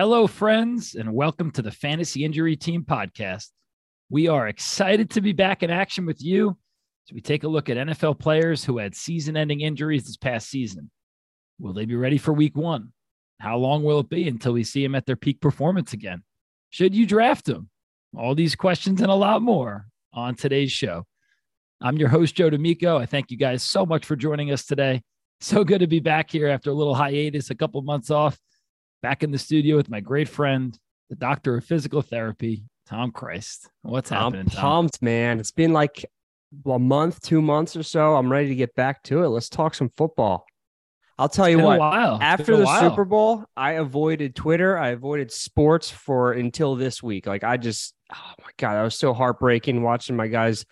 Hello, friends, and welcome to the Fantasy Injury Team podcast. We are excited to be back in action with you as we take a look at NFL players who had season ending injuries this past season. Will they be ready for week one? How long will it be until we see them at their peak performance again? Should you draft them? All these questions and a lot more on today's show. I'm your host, Joe D'Amico. I thank you guys so much for joining us today. So good to be back here after a little hiatus, a couple months off, back in the studio with my great friend, the doctor of physical therapy, Tom Christ. What's happening? I'm pumped, Tom? man. It's been like a month, two months or so. I'm ready to get back to it. Let's talk some football. I'll tell It's you what. a while. It's After the while. Super Bowl, I avoided Twitter. I avoided sports for until this week. Like I just, oh my god, I was so heartbreaking watching my guys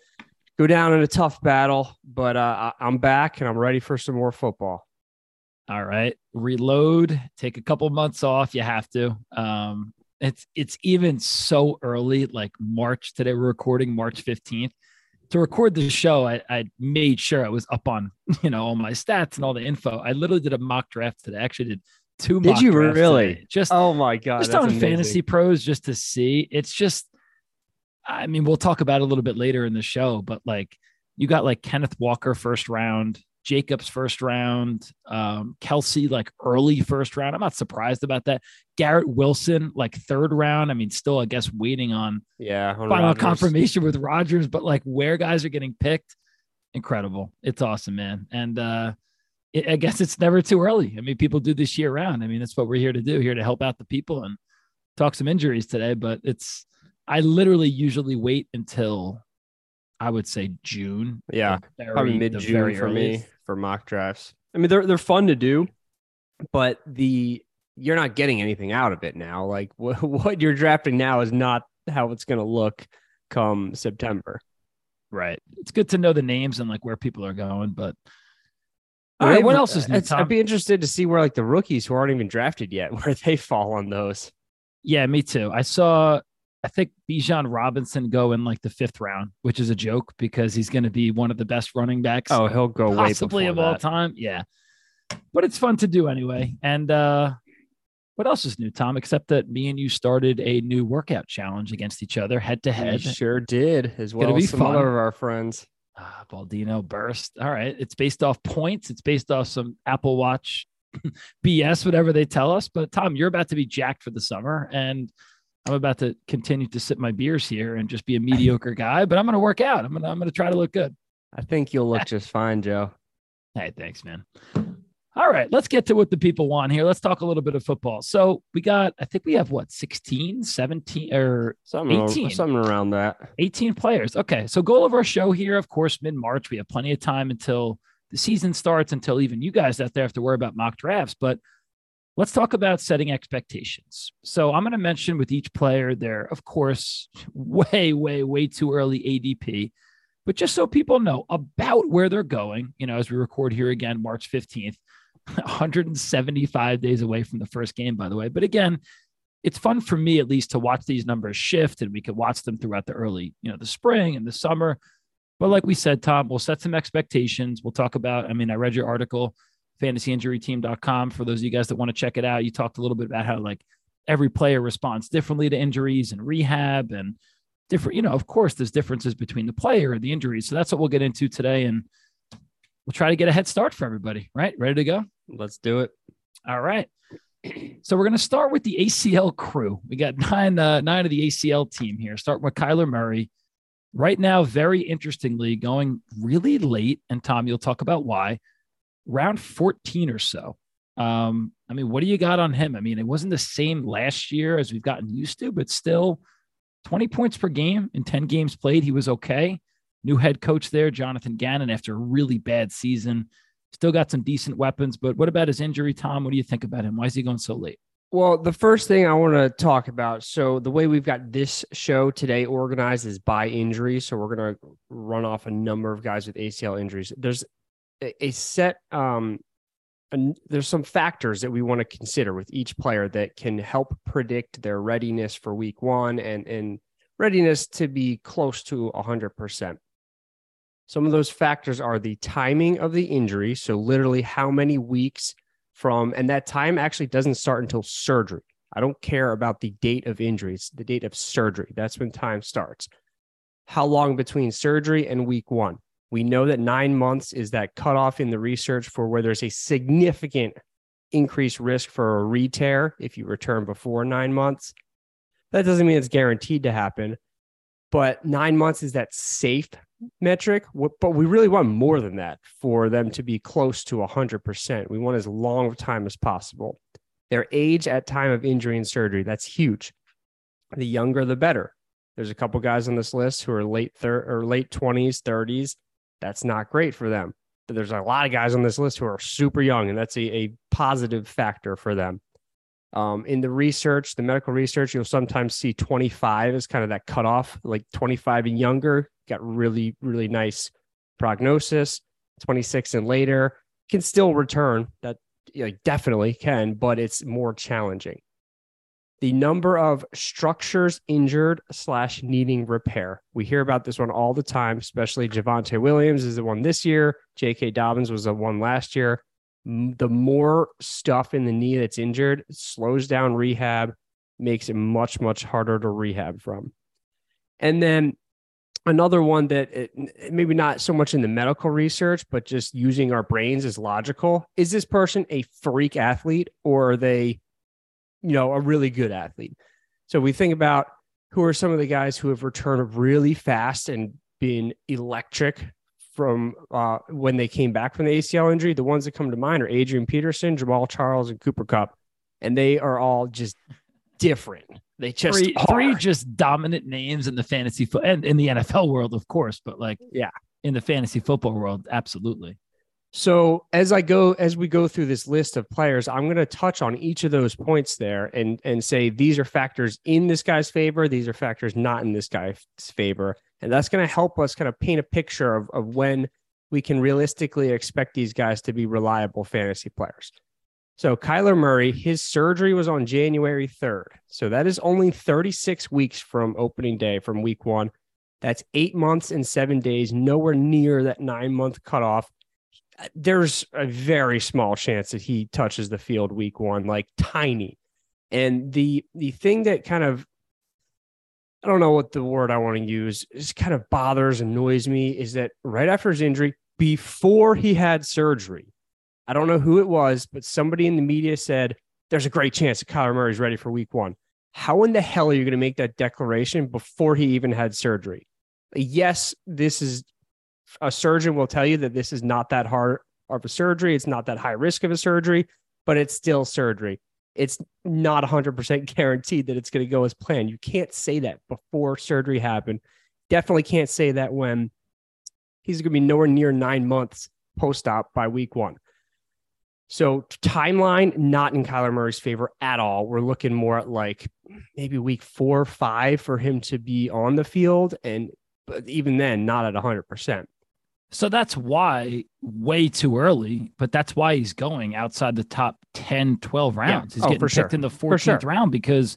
go down in a tough battle. But uh, I'm back and I'm ready for some more football. All right. Reload, take a couple months off. You have to. Um, it's it's even so early, like March today. We're recording March 15th. To record the show, I, I made sure I was up on, you know, all my stats and all the info. I literally did a mock draft today. I actually did two Did you really? today. Just Oh my god, just on amazing. fantasy pros just to see. It's just, I mean, we'll talk about it a little bit later in the show, but like you got like Kenneth Walker first round, Jacobs first round, um, Kelce like early first round. I'm not surprised about that. Garrett Wilson like third round. I mean, still I guess waiting on Yeah, on final Rodgers. confirmation with Rodgers, but like where guys are getting picked, incredible. It's awesome, man. And uh it, I guess it's never too early. I mean, people do this year round. I mean, that's what we're here to do, here to help out the people and talk some injuries today. But it's I literally usually wait until I would say June. Yeah, very- probably mid June for me for mock drafts. I mean, they're they're fun to do, but the you're not getting anything out of it now. Like what what you're drafting now is not how it's going to look come September. Right. It's good to know the names and like where people are going. But All right, what else is new? I'd be interested to see where like the rookies who aren't even drafted yet, where they fall on those. Yeah, me too. I saw, I think Bijan Robinson go in like the fifth round, which is a joke because he's going to be one of the best running backs Oh, he'll go way possibly of all time. Yeah. But it's fun to do anyway. And uh what else is new, Tom? Except that me and you started a new workout challenge against each other head to head. sure did, as well be as some fun. other of our friends. Ah, Baldino burst. All right. It's based off points. It's based off some Apple Watch BS, whatever they tell us. But Tom, you're about to be jacked for the summer. And I'm about to continue to sip my beers here and just be a mediocre guy, but I'm going to work out. I'm going to, I'm going to try to look good. I think you'll look just fine, Joe. Hey, thanks, man. All right, let's get to what the people want here. Let's talk a little bit of football. So we got, I think we have what, 16, 17, or Something, 18. something around that. 18 players. Okay. So goal of our show here, of course, mid-March. We have plenty of time until the season starts, until even you guys out there have to worry about mock drafts. But let's talk about setting expectations. So I'm going to mention with each player there, of course, way, way, way too early ADP. But just so people know about where they're going, you know, as we record here again, March 15th, 175 days away from the first game, by the way. But again, it's fun for me at least to watch these numbers shift and we could watch them throughout the early, you know, the spring and the summer. But like we said, Tom, we'll set some expectations. We'll talk about, I mean, I read your article, fantasyinjuryteam.com. For those of you guys that want to check it out, you talked a little bit about how like every player responds differently to injuries and rehab and different, you know, of course, there's differences between the player and the injuries. So that's what we'll get into today. And we'll try to get a head start for everybody, right? Ready to go? Let's do it. All right. So we're going to start with the ACL crew. We got nine, uh, nine of the ACL team here. Start with Kyler Murray. Right now, very interestingly, going really late. And Tom, you'll talk about why. Round 14 or so. Um, I mean, what do you got on him? I mean, it wasn't the same last year as we've gotten used to, but still 20 points per game in 10 games played. He was okay. New head coach there, Jonathan Gannon, after a really bad season. Still got some decent weapons, but what about his injury, Tom? What do you think about him? Why is he going so late? Well, the first thing I want to talk about. So, the way we've got this show today organized is by injury. So, we're going to run off a number of guys with ACL injuries. There's a, set, um, there's some factors that we want to consider with each player that can help predict their readiness for week one and, and readiness to be close to 100%. Some of those factors are the timing of the injury. So, literally, how many weeks from, and that time actually doesn't start until surgery. I don't care about the date of injuries, the date of surgery. That's when time starts. How long between surgery and week one? We know that nine months is that cutoff in the research for where there's a significant increased risk for a re-tear if you return before nine months. That doesn't mean it's guaranteed to happen, but nine months is that safe metric. But we really want more than that for them to be close to 100%. We want as long of time as possible. Their age at time of injury and surgery, that's huge. The younger, the better. There's a couple guys on this list who are late thir- or late 20s, 30s. That's not great for them. But there's a lot of guys on this list who are super young, and that's a, a positive factor for them. Um, in the research, the medical research, you'll sometimes see 25 as kind of that cutoff, like 25 and younger, got really, really nice prognosis. 26 and later can still return. That you know, definitely can, but it's more challenging. The number of structures injured slash needing repair. We hear about this one all the time, especially Javonte Williams is the one this year. J.K. Dobbins was the one last year the more stuff in the knee that's injured slows down rehab, makes it much, much harder to rehab from. And then another one that it, maybe not so much in the medical research, but just using our brains is logical. Is this person a freak athlete or are they, you know, a really good athlete? So we think about who are some of the guys who have returned really fast and been electric from uh, when they came back from the ACL injury. The ones that come to mind are Adrian Peterson, Jamaal Charles, and Cooper Kupp, and they are all just different. They just three, three just dominant names in the fantasy fo- and in the NFL world, of course, but like yeah, in the fantasy football world, absolutely. So as I go as we go through this list of players, I'm going to touch on each of those points there and and say these are factors in this guy's favor, these are factors not in this guy's favor, and that's going to help us kind of paint a picture of, of when we can realistically expect these guys to be reliable fantasy players. So, Kyler Murray, his surgery was on January 3rd. So, that is only 36 weeks from opening day from week one. That's eight months and seven days, nowhere near that nine month cutoff. There's a very small chance that he touches the field week one, like tiny. And the the thing that kind of I don't know what the word I want to use. just kind of bothers, annoys me is that right after his injury, before he had surgery, I don't know who it was, but somebody in the media said there's a great chance that Kyler Murray is ready for week one. How in the hell are you going to make that declaration before he even had surgery? Yes, this is a surgeon will tell you that this is not that hard of a surgery. It's not that high risk of a surgery, but it's still surgery it's not 100% guaranteed that it's going to go as planned. You can't say that before surgery happened. Definitely can't say that when he's going to be nowhere near nine months post op by week one. So, timeline not in Kyler Murray's favor at all. We're looking more at like maybe week four, or five for him to be on the field. And even then, not at 100%. So that's why way too early, but that's why he's going outside the top 10, 12 rounds. Yeah. He's oh, getting picked sure. in the 14th sure. round because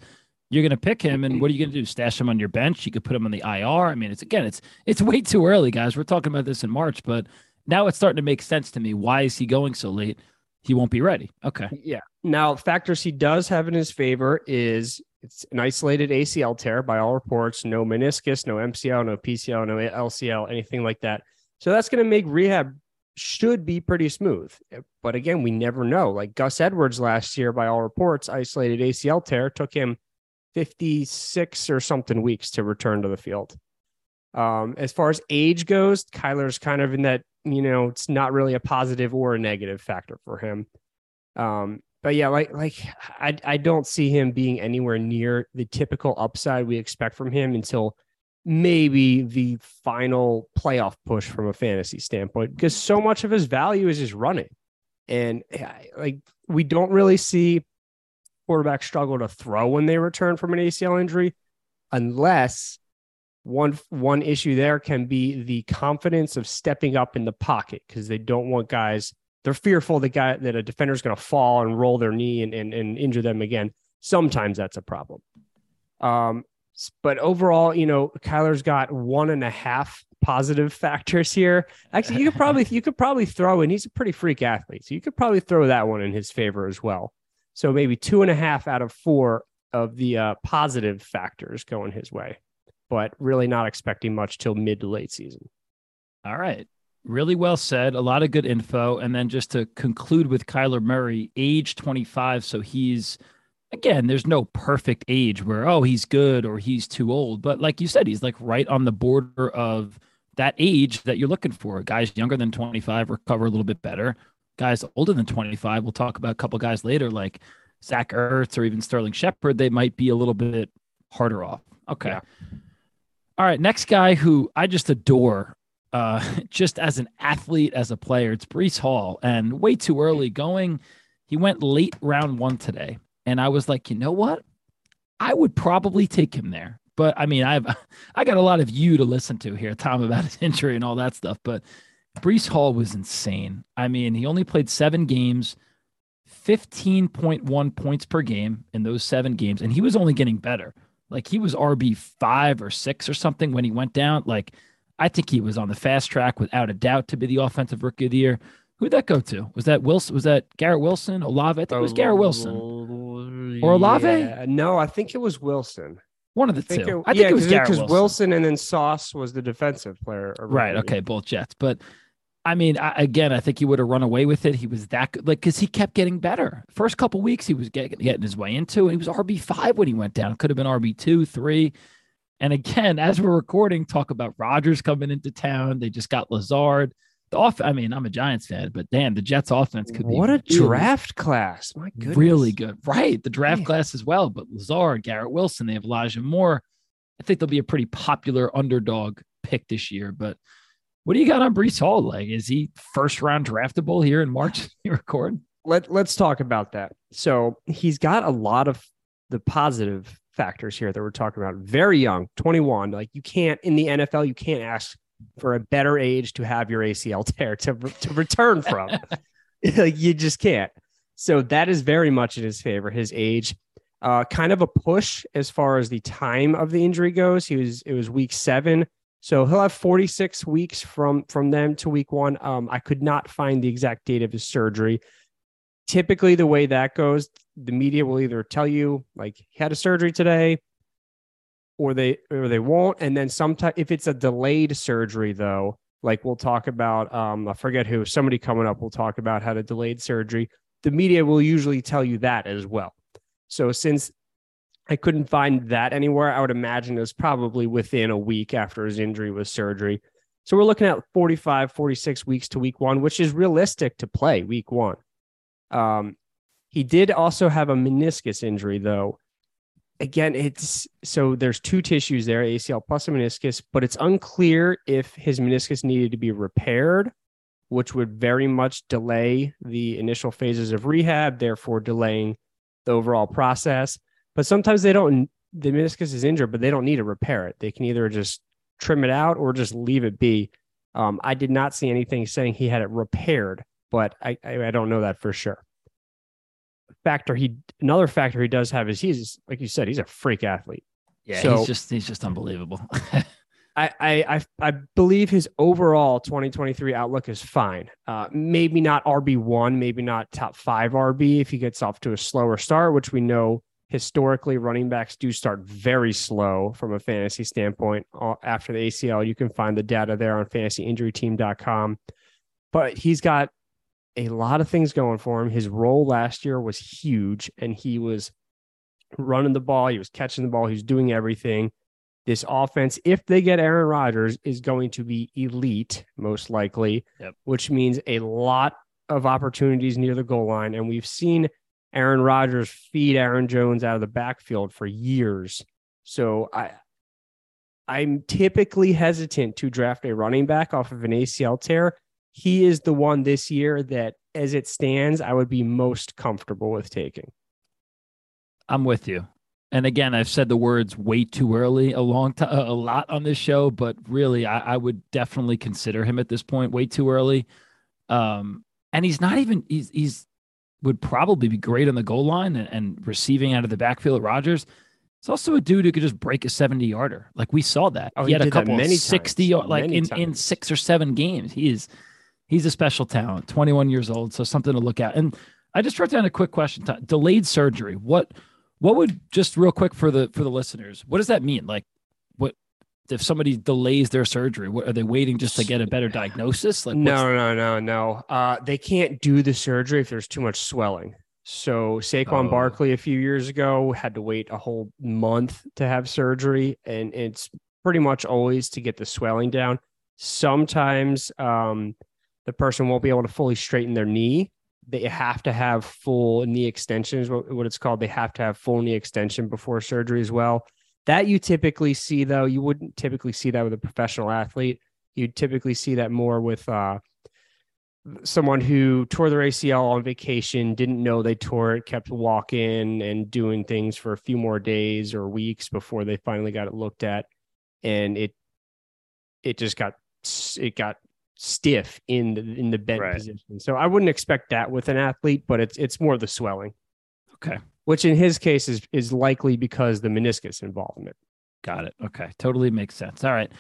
you're going to pick him and what are you going to do? Stash him on your bench? You could put him on the IR. I mean, it's again, it's it's way too early, guys. We're talking about this in March, but now it's starting to make sense to me. Why is he going so late? He won't be ready. Okay. Yeah. Now, factors he does have in his favor is it's an isolated ACL tear by all reports, no meniscus, no MCL, no PCL, no LCL, anything like that. So that's going to make rehab should be pretty smooth. But again, we never know. Like Gus Edwards last year, by all reports, isolated ACL tear took him 56 or something weeks to return to the field. Um, as far as age goes, Kyler's kind of in that, you know, it's not really a positive or a negative factor for him. Um, but yeah, like like I I don't see him being anywhere near the typical upside we expect from him until maybe the final playoff push from a fantasy standpoint because so much of his value is his running. And like we don't really see quarterbacks struggle to throw when they return from an ACL injury unless one one issue there can be the confidence of stepping up in the pocket because they don't want guys they're fearful that guy that a defender is going to fall and roll their knee and, and, and injure them again. Sometimes that's a problem. Um, but overall, you know, Kyler's got one and a half positive factors here. Actually, you could probably you could probably throw in. He's a pretty freak athlete, so you could probably throw that one in his favor as well. So maybe two and a half out of four of the uh, positive factors going his way, but really not expecting much till mid to late season. All right. Really well said. A lot of good info. And then just to conclude with Kyler Murray, age 25. So he's, again, there's no perfect age where, oh, he's good or he's too old. But like you said, he's like right on the border of that age that you're looking for. Guys younger than 25 recover a little bit better. Guys older than 25, we'll talk about a couple guys later, like Zach Ertz or even Sterling Shepard, they might be a little bit harder off. Okay. Yeah. All right. Next guy who I just adore uh, just as an athlete, as a player. It's Breece Hall, and way too early going. He went late round one today, and I was like, you know what? I would probably take him there. But I mean, I've I got a lot of you to listen to here, Tom, about his injury and all that stuff. But Breece Hall was insane. I mean, he only played seven games, 15.1 points per game in those seven games, and he was only getting better. Like he was RB five or six or something when he went down. Like I think he was on the fast track without a doubt to be the offensive rookie of the year. Who'd that go to? Was that Wilson? Was that Garrett Wilson? Olave? I think it was Garrett Wilson. Or Olave? Yeah. No, I think it was Wilson. One of the I two. It, I think yeah, it was because Wilson. Wilson. and then Sauce was the defensive player. Right. Okay. Both Jets. But I mean, I, again, I think he would have run away with it. He was that good, like, because he kept getting better. First couple weeks, he was getting, getting his way into it. He was RB five when he went down. Could have been RB two, three. And again, as we're recording, talk about Rodgers coming into town. They just got Lazard. The off, I mean, I'm a Giants fan, but damn, the Jets offense could be what a really, draft class. My goodness. Really good. Right. The draft Man. class as well. But Lazard, Garrett Wilson, they have Elijah Moore. I think they'll be a pretty popular underdog pick this year. But what do you got on Breece Hall? Like, is he first round draftable here in March? You record? Let, let's talk about that. So he's got a lot of the positive factors here that we're talking about. Very young, 21. Like you can't in the NFL, you can't ask for a better age to have your ACL tear to to return from. you just can't. So that is very much in his favor. His age, uh, kind of a push as far as the time of the injury goes. He was it was week seven, so he'll have 46 weeks from from them to week one. Um, I could not find the exact date of his surgery. Typically, the way that goes, the media will either tell you like he had a surgery today or they or they won't. And then sometimes if it's a delayed surgery though like we'll talk about um i forget who somebody coming up will talk about how to delayed surgery. The media will usually tell you that as well. So since i couldn't find that anywhere i would imagine it was probably within a week after his injury was surgery. So we're looking at 45 46 weeks to week one which is realistic to play week one. Um he did also have a meniscus injury, though. Again, it's so there's two tissues there, ACL plus a meniscus, but it's unclear if his meniscus needed to be repaired, which would very much delay the initial phases of rehab, therefore delaying the overall process. But sometimes they don't, the meniscus is injured, but they don't need to repair it. They can either just trim it out or just leave it be. Um, I did not see anything saying he had it repaired, but I, I, I don't know that for sure factor he another factor he does have is he's like you said he's a freak athlete. Yeah, so, he's just he's just unbelievable. I, I I believe his overall 2023 outlook is fine. Uh, maybe not RB one, maybe not top five RB if he gets off to a slower start, which we know historically running backs do start very slow from a fantasy standpoint after the ACL. You can find the data there on fantasyinjuryteam.com. But he's got a lot of things going for him. His role last year was huge, and he was running the ball, he was catching the ball, he was doing everything. This offense, if they get Aaron Rodgers, is going to be elite, most likely, yep. which means a lot of opportunities near the goal line. And we've seen Aaron Rodgers feed Aaron Jones out of the backfield for years. So I I'm typically hesitant to draft a running back off of an ACL tear he is the one this year that, as it stands, I would be most comfortable with taking. I'm with you. And again, I've said the words way too early a long time, a lot on this show, but really, I, I would definitely consider him at this point way too early. Um, and he's not even, he's, he's, would probably be great on the goal line and, and receiving out of the backfield at Rodgers. It's also a dude who could just break a 70 yarder. Like we saw that. Oh, he, he had a couple many 60 times. like many in, times. in six or seven games. He is he's a special talent, 21 years old, so something to look at. And I just wrote down a quick question: delayed surgery. What What would just real quick for the for the listeners? What does that mean? Like, what if somebody delays their surgery? What are they waiting just to get a better diagnosis? Like, no, no, no, no. Uh, they can't do the surgery if there's too much swelling. So Saquon Oh. Barkley a few years ago had to wait a whole month to have surgery, and it's pretty much always to get the swelling down. Sometimes um, the person won't be able to fully straighten their knee. They have to have full knee extension, is what, what it's called. They have to have full knee extension before surgery as well. That you typically see, though, you wouldn't typically see that with a professional athlete. You'd typically see that more with uh, someone who tore their ACL on vacation, didn't know they tore it, kept walking and doing things for a few more days or weeks before they finally got it looked at, and it it just got it got stiff in the in the bent Right. position. So I wouldn't expect that with an athlete, but it's it's more the swelling, Okay, which in his case is is likely because the meniscus involvement. got it. Okay, totally makes sense. All right.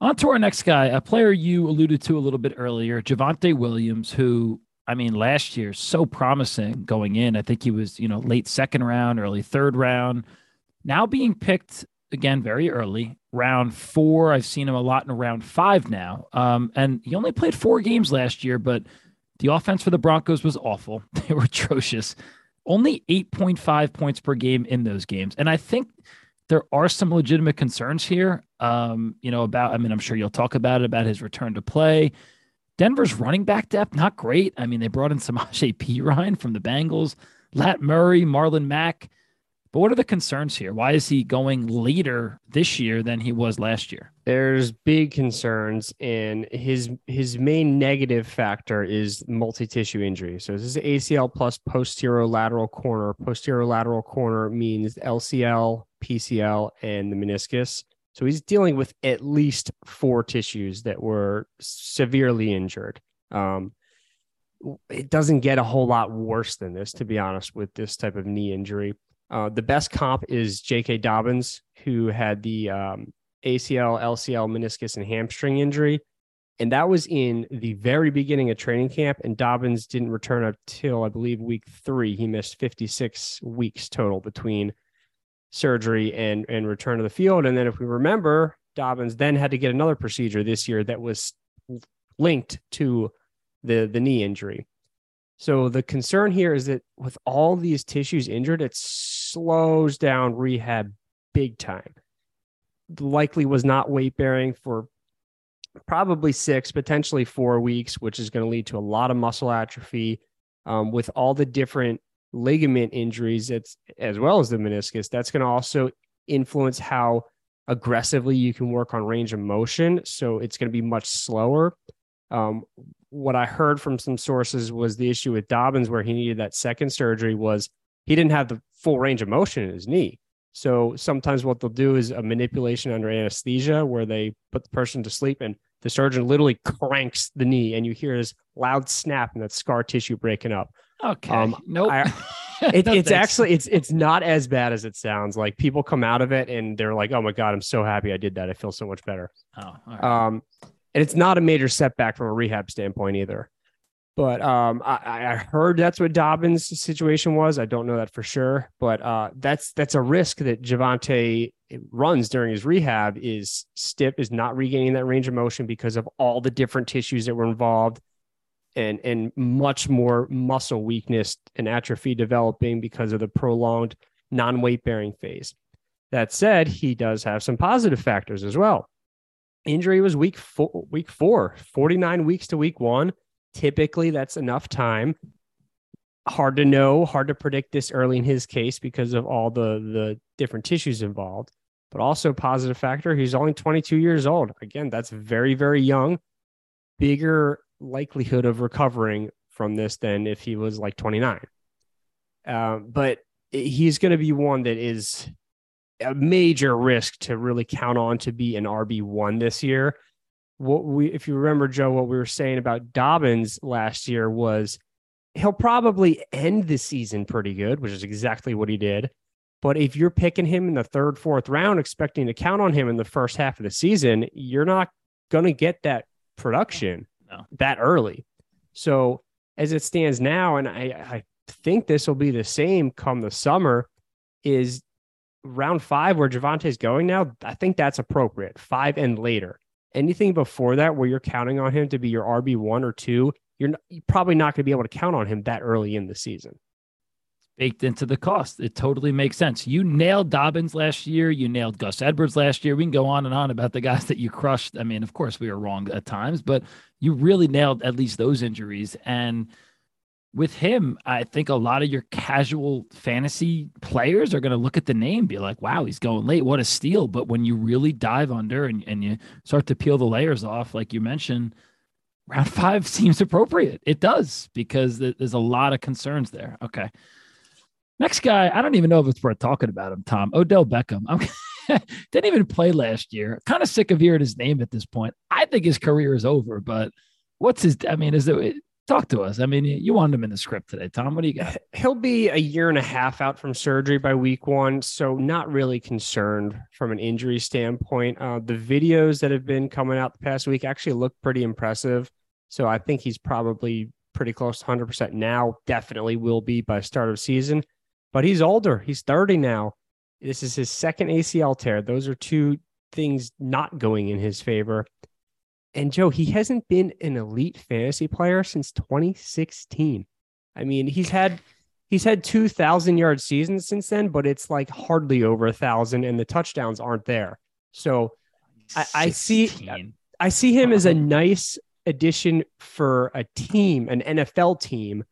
On to our next guy, a player you alluded to a little bit earlier, Javonte Williams, who I mean, last year so promising going in. I think he was, you know, late second round, early third round. Now being picked again very early, round four. I've seen him a lot in round five now. Um, and he only played four games last year, but the offense for the Broncos was awful. They were atrocious. Only 8.5 points per game in those games. And I think there are some legitimate concerns here. Um, you know, about, I mean, I'm sure you'll talk about it, about his return to play. Denver's running back depth, not great. I mean, they brought in Samaje Perine from the Bengals, Lat Murray, Marlon Mack. But what are the concerns here? Why is he going later this year than he was last year? There's big concerns, and his his main negative factor is multi-tissue injury. So this is ACL plus posterior lateral corner. Posterior lateral corner means LCL, PCL, and the meniscus. So he's dealing with at least four tissues that were severely injured. Um, it doesn't get a whole lot worse than this, to be honest, with this type of knee injury. Uh, the best comp is J.K. Dobbins, who had the um, ACL, LCL, meniscus, and hamstring injury. And that was in the very beginning of training camp. And Dobbins didn't return until, I believe, week three. He missed 56 weeks total between surgery and, and return to the field. And then, if we remember, Dobbins then had to get another procedure this year that was linked to the, the knee injury. So the concern here is that with all these tissues injured, it slows down rehab big time. Likely was not weight bearing for probably six, potentially four weeks, which is going to lead to a lot of muscle atrophy. Um, with all the different ligament injuries, it's as well as the meniscus, that's going to also influence how aggressively you can work on range of motion. So it's going to be much slower. Um, what I heard from some sources was the issue with Dobbins, where he needed that second surgery, was he didn't have the full range of motion in his knee. So sometimes what they'll do is a manipulation under anesthesia where they put the person to sleep and the surgeon literally cranks the knee and you hear this loud snap and that scar tissue breaking up. Okay. Um, nope. I- It, No, it's thanks. actually it's it's not as bad as it sounds. Like people come out of it and they're like, "Oh my god, I'm so happy I did that. I feel so much better." Oh, all right. Um, and it's not a major setback from a rehab standpoint either. But um, I, I heard that's what Dobbins' situation was. I don't know that for sure, but uh, that's that's a risk that Javonte runs during his rehab. Is stiff is not regaining that range of motion because of all the different tissues that were involved, and and much more muscle weakness and atrophy developing because of the prolonged non-weight bearing phase. That said, he does have some positive factors as well injury was week four, week four, 49 weeks to week one. Typically, that's enough time. Hard to know, hard to predict this early in his case because of all the the different tissues involved. But also positive factor, he's only 22 years old. Again, that's very very young. Bigger likelihood of recovering from this than if he was like 29. Um, but he's going to be one that is a major risk to really count on to be an RB1 this year. What we, if you remember, Joe, what we were saying about Dobbins last year was he'll probably end the season pretty good, which is exactly what he did. But if you're picking him in the third, fourth round, expecting to count on him in the first half of the season, you're not going to get that production No. that early. So as it stands now, and I, I think this will be the same come the summer, is round five where Javonte's going now. I think that's appropriate. Five and later. Anything before that where you're counting on him to be your RB one or two, you're, you're probably not going to be able to count on him that early in the season baked into the cost. It totally makes sense. You nailed Dobbins last year. You nailed Gus Edwards last year. We can go on and on about the guys that you crushed. I mean, of course, we were wrong at times, but you really nailed at least those injuries. And with him, I think a lot of your casual fantasy players are going to look at the name, be like, wow, he's going late. What a steal. But when you really dive under and, and you start to peel the layers off, like you mentioned, round five seems appropriate. It does because there's a lot of concerns there. Okay. Next guy, I don't even know if it's worth talking about him, Tom. Odell Beckham. Didn't even play last year. Kind of sick of hearing his name at this point. I think his career is over, but what's his, I mean, is it, talk to us. I mean, you wanted him in the script today, Tom. What do you got? He'll be a year and a half out from surgery by week one. So, not really concerned from an injury standpoint. Uh, the videos that have been coming out the past week actually look pretty impressive. So, I think he's probably pretty close to 100% now. Definitely will be by start of season but he's older. He's 30 now. This is his second ACL tear. Those are two things not going in his favor. And Joe, he hasn't been an elite fantasy player since 2016. I mean, he's had he's had 2000 yard seasons since then, but it's like hardly over a thousand and the touchdowns aren't there. So I, I see I see him as a uh-huh. nice addition for a team, an NFL team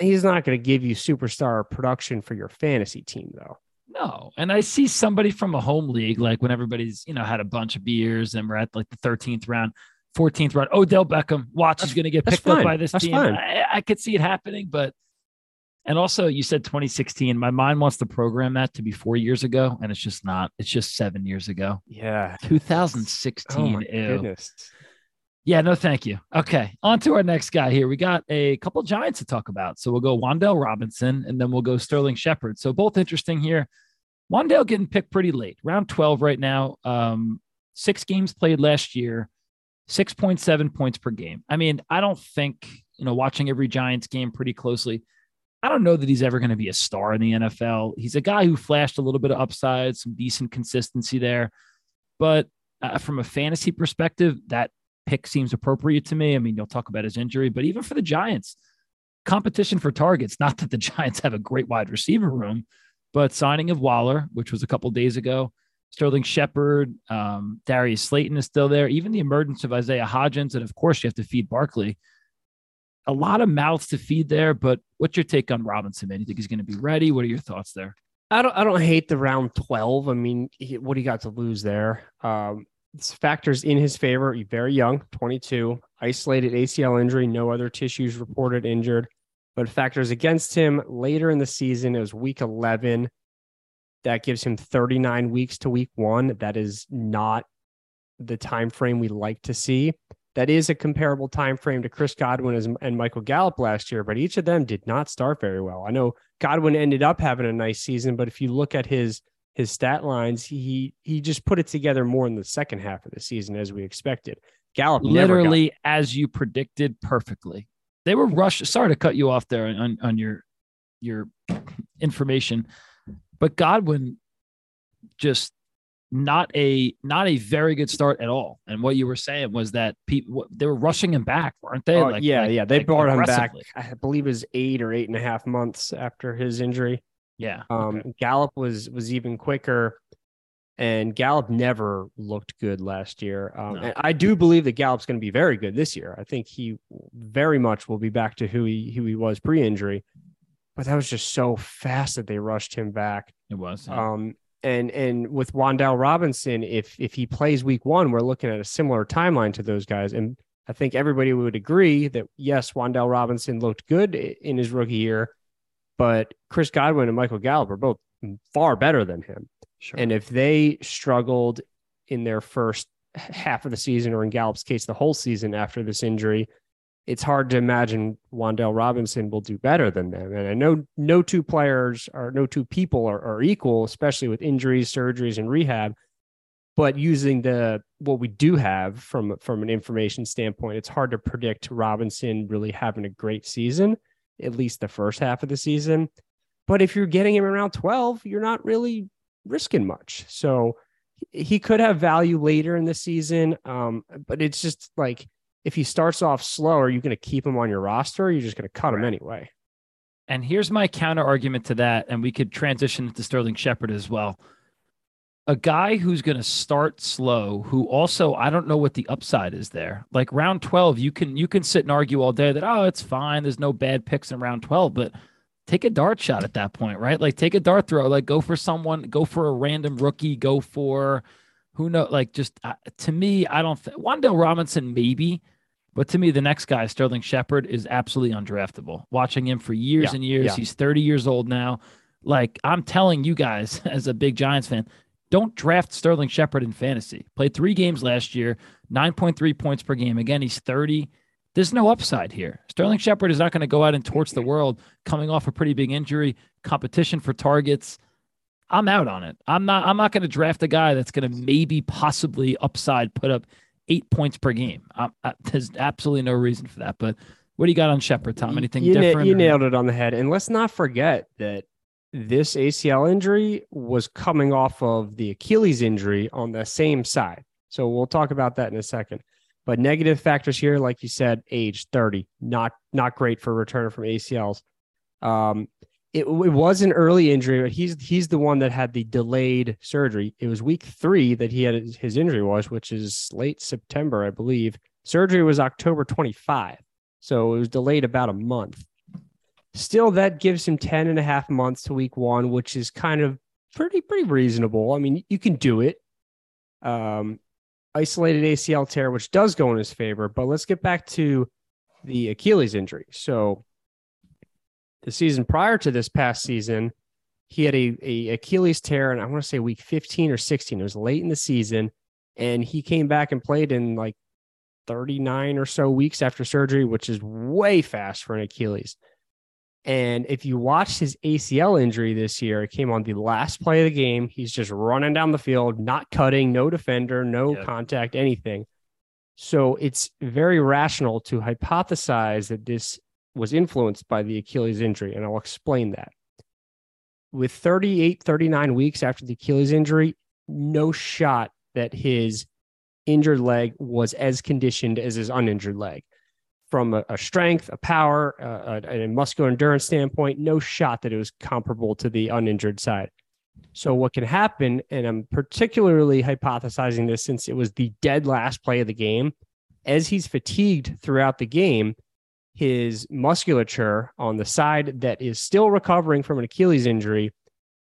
he's not going to give you superstar production for your fantasy team, though. No. And I see somebody from a home league, like when everybody's, you know, had a bunch of beers and we're at like the 13th round, 14th round. Odell Beckham, watch, he's going to get picked up by this that's team. I, I, could see it happening, but. And also, you said 2016. My mind wants to program that to be four years ago, and it's just not. It's just seven years ago. Yeah, 2016. Oh my Ew. goodness. Yeah, no, thank you. Okay, on to our next guy here. We got a couple Giants to talk about. So we'll go Wan'Dale Robinson and then we'll go Sterling Shepard. So both interesting here. Wan'Dale getting picked pretty late, round 12 right now. Um, six games played last year, 6.7 points per game. I mean, I don't think, you know, watching every Giants game pretty closely, I don't know that he's ever going to be a star in the NFL. He's a guy who flashed a little bit of upside, some decent consistency there. But uh, from a fantasy perspective, that pick seems appropriate to me. I mean, you'll talk about his injury, but even for the Giants, competition for targets. Not that the Giants have a great wide receiver room, but signing of Waller, which was a couple days ago, Sterling Shepard, um, Darius Slayton is still there. Even the emergence of Isaiah Hodgins, and of course you have to feed Barkley. A lot of mouths to feed there, but what's your take on Robinson? Man, you think he's going to be ready? What are your thoughts there? I don't. I don't hate the round twelve. I mean, he, what do you got to lose there? Um, factors in his favor. Very young, 22, isolated ACL injury, no other tissues reported injured. But factors against him later in the season, it was week 11. That gives him 39 weeks to week one. That is not the time frame we like to see. That is a comparable time frame to Chris Godwin and Michael Gallup last year, but each of them did not start very well. I know Godwin ended up having a nice season, but if you look at his his stat lines, he he just put it together more in the second half of the season as we expected. Gallup literally got- as you predicted perfectly. They were rushed. Sorry to cut you off there on, on your your information, but Godwin just not a not a very good start at all. And what you were saying was that people they were rushing him back, weren't they? Oh, like, yeah, like, yeah, they like brought him back. I believe it was eight or eight and a half months after his injury. Yeah. Um, okay. Gallup was was even quicker, and Gallup never looked good last year. Um, no. and I do believe that Gallup's going to be very good this year. I think he very much will be back to who he who he was pre-injury. But that was just so fast that they rushed him back. It was. Yeah. Um, and and with Wan'Dale Robinson, if if he plays week one, we're looking at a similar timeline to those guys. And I think everybody would agree that yes, Wan'Dale Robinson looked good in his rookie year, but Chris Godwin and Michael Gallup are both far better than him. Sure. And if they struggled in their first half of the season, or in Gallup's case, the whole season after this injury, it's hard to imagine Wan'Dale Robinson will do better than them. And I know no two players or no two people are, are equal, especially with injuries, surgeries, and rehab. But using the what we do have from from an information standpoint, it's hard to predict Robinson really having a great season at least the first half of the season. But if you're getting him around 12, you're not really risking much. So he could have value later in the season. Um, but it's just like if he starts off slow, are you going to keep him on your roster? Or you're just going to cut him anyway. And here's my counter argument to that. And we could transition to Sterling Shepard as well. A guy who's going to start slow, who also I don't know what the upside is there. Like round 12, you can you can sit and argue all day that oh, it's fine. There's no bad picks in round 12, but take a dart shot at that point, right? Like take a dart throw, like go for someone, go for a random rookie, go for who know, like just uh, to me, I don't think Wan'Dale Robinson maybe, but to me, the next guy, Sterling Shepard, is absolutely undraftable. Watching him for years yeah, and years, yeah. he's 30 years old now. Like I'm telling you guys, as a big Giants fan, don't draft Sterling Shepard in fantasy. Played three games last year, 9.3 points per game. Again, he's 30. There's no upside here. Sterling Shepard is not going to go out and torch the world coming off a pretty big injury, competition for targets. I'm out on it. I'm not I'm not going to draft a guy that's going to maybe possibly upside put up 8 points per game. I, I, there's absolutely no reason for that, but what do you got on Shepard, Tom? Anything you, different? you nailed it on the head. And let's not forget that this ACL injury was coming off of the Achilles injury on the same side. So we'll talk about that in a second. But negative factors here, like you said, age 30, not not great for returner from ACLs. Um, it, it was an early injury, but he's he's the one that had the delayed surgery. It was week three that he had his injury was, which is late September, I believe. Surgery was October 25. So it was delayed about a month. Still, that gives him 10 and a half months to week one, which is kind of pretty, pretty reasonable. I mean, you can do it. Um, isolated ACL tear, which does go in his favor. But let's get back to the Achilles injury. So the season prior to this past season, he had a, a Achilles tear, and I want to say week 15 or 16. It was late in the season, and he came back and played in like 39 or so weeks after surgery, which is way fast for an Achilles. And if you watch his ACL injury this year, it came on the last play of the game. He's just running down the field, not cutting, no defender, no yep. contact, anything. So it's very rational to hypothesize that this was influenced by the Achilles injury. And I'll explain that. With 38, 39 weeks after the Achilles injury, no shot that his injured leg was as conditioned as his uninjured leg from a, a strength, a power, uh, a, a, muscular endurance standpoint, no shot that it was comparable to the uninjured side. So, what can happen, and I'm particularly hypothesizing this since it was the dead last play of the game, as he's fatigued throughout the game, his musculature on the side that is still recovering from an Achilles injury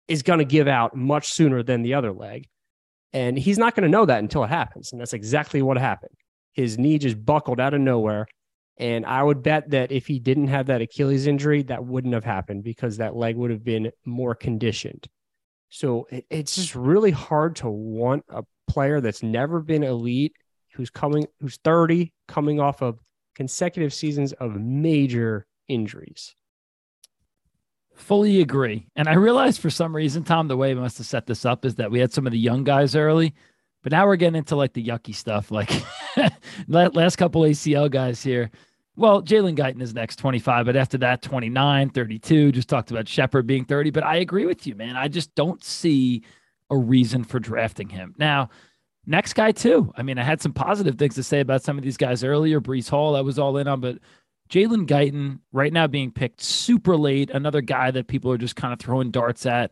is going to give out much sooner than the other leg. And he's not going to know that until it happens. And that's exactly what happened. His knee just buckled out of nowhere and I would bet that if he didn't have that Achilles injury, that wouldn't have happened because that leg would have been more conditioned. So it, it's just really hard to want a player that's never been elite, who's coming, who's 30, coming off of consecutive seasons of major injuries. Fully agree. And I realized for some reason, Tom, the way we must have set this up is that we had some of the young guys early but now we're getting into like the yucky stuff, like last couple ACL guys here. Well, Jalen Guyton is next 25, but after that, 29, 32. Just talked about Shepard being 30. But I agree with you, man. I just don't see a reason for drafting him. Now, next guy, too. I mean, I had some positive things to say about some of these guys earlier. Breece Hall, I was all in on, but Jalen Guyton, right now being picked super late, another guy that people are just kind of throwing darts at.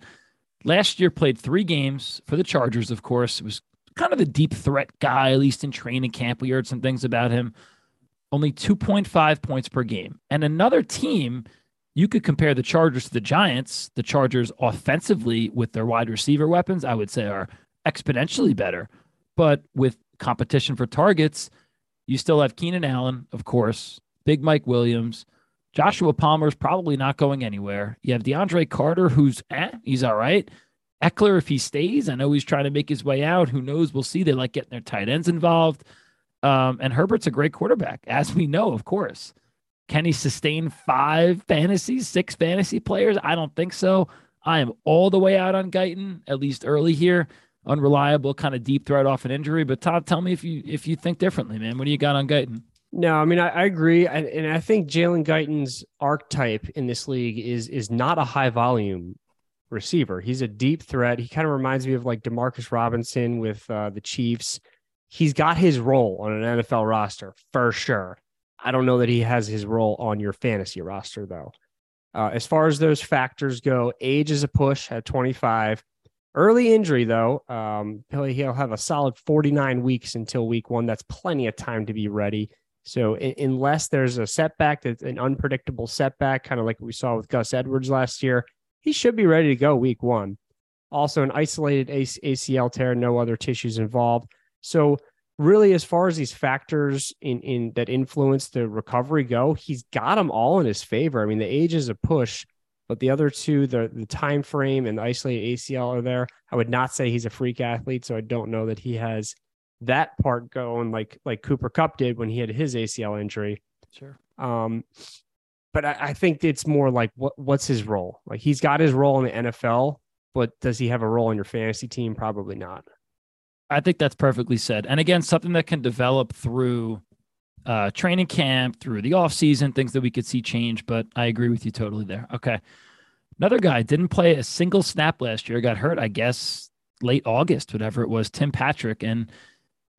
Last year, played three games for the Chargers, of course. It was kind of a deep threat guy, at least in training camp. We heard some things about him. Only 2.5 points per game. And another team, you could compare the Chargers to the Giants. The Chargers offensively with their wide receiver weapons, I would say, are exponentially better. But with competition for targets, you still have Keenan Allen, of course, Big Mike Williams. Joshua Palmer's probably not going anywhere. You have DeAndre Carter, who's eh, he's all right. Ekeler, if he stays, I know he's trying to make his way out. Who knows? We'll see. They like getting their tight ends involved. Um, and Herbert's a great quarterback, as we know, of course. Can he sustain five fantasies, six fantasy players? I don't think so. I am all the way out on Guyton, at least early here. Unreliable, kind of deep threat off an injury. But Todd, tell me if you if you think differently, man. What do you got on Guyton? No, I mean I, I agree, and, and I think Jalen Guyton's archetype in this league is is not a high volume receiver. He's a deep threat. He kind of reminds me of like Demarcus Robinson with uh, the Chiefs. He's got his role on an NFL roster for sure. I don't know that he has his role on your fantasy roster though. Uh, as far as those factors go, age is a push at 25. Early injury, though, um, he'll, have a solid 49 weeks until week one. That's plenty of time to be ready. So, unless there's a setback, that's an unpredictable setback, kind of like we saw with Gus Edwards last year, he should be ready to go week one. Also, an isolated ACL tear, no other tissues involved. So, really, as far as these factors in, in that influence the recovery go, he's got them all in his favor. I mean, the age is a push but the other two, the the time frame and the isolated ACL are there. I would not say he's a freak athlete, so I don't know that he has that part going like like Cooper Kupp did when he had his ACL injury. Sure. Um, but I, I think it's more like what what's his role? Like he's got his role in the NFL, but does he have a role in your fantasy team? Probably not. I think that's perfectly said. And again, something that can develop through uh, training camp, through the off season, things that we could see change. But I agree with you totally there. Okay. Another guy didn't play a single snap last year, got hurt, I guess, late August, whatever it was, Tim Patrick. And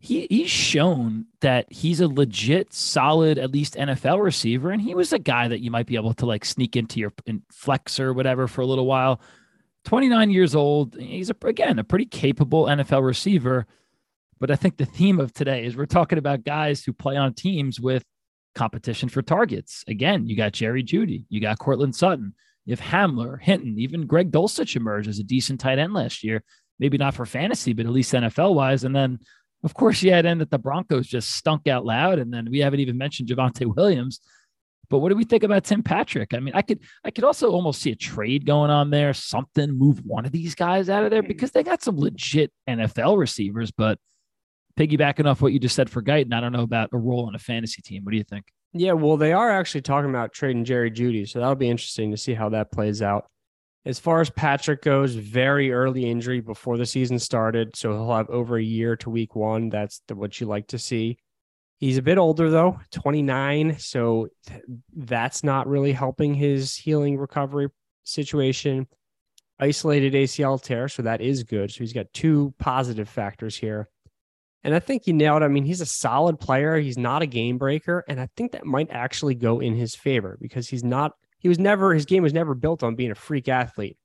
he he's shown that he's a legit, solid, at least NFL receiver. And he was a guy that you might be able to like sneak into your in flex or whatever for a little while. 29 years old. He's a, again a pretty capable NFL receiver. But I think the theme of today is we're talking about guys who play on teams with competition for targets. Again, you got Jerry Jeudy you got Courtland Sutton, you have Hamler, Hinton, even Greg Dulcich emerged as a decent tight end last year. Maybe not for fantasy, but at least NFL wise. And then, of course, you had in that the Broncos just stunk out loud. And then we haven't even mentioned Javonte Williams. But what do we think about Tim Patrick? I mean, I could I could also almost see a trade going on there, something move one of these guys out of there because they got some legit NFL receivers, but piggybacking off what you just said for Guyton, I don't know about a role on a fantasy team. What do you think? Yeah, well, they are actually talking about trading Jerry Jeudy, so that'll be interesting to see how that plays out. As far as Patrick goes, very early injury before the season started, so he'll have over a year to week one. That's the, what you like to see. He's a bit older though, 29, so that's not really helping his healing recovery situation. Isolated ACL tear, so that is good. So he's got two positive factors here. And I think he nailed. I mean, he's a solid player. He's not a game breaker, and I think that might actually go in his favor because he's not. He was never. His game was never built on being a freak athlete.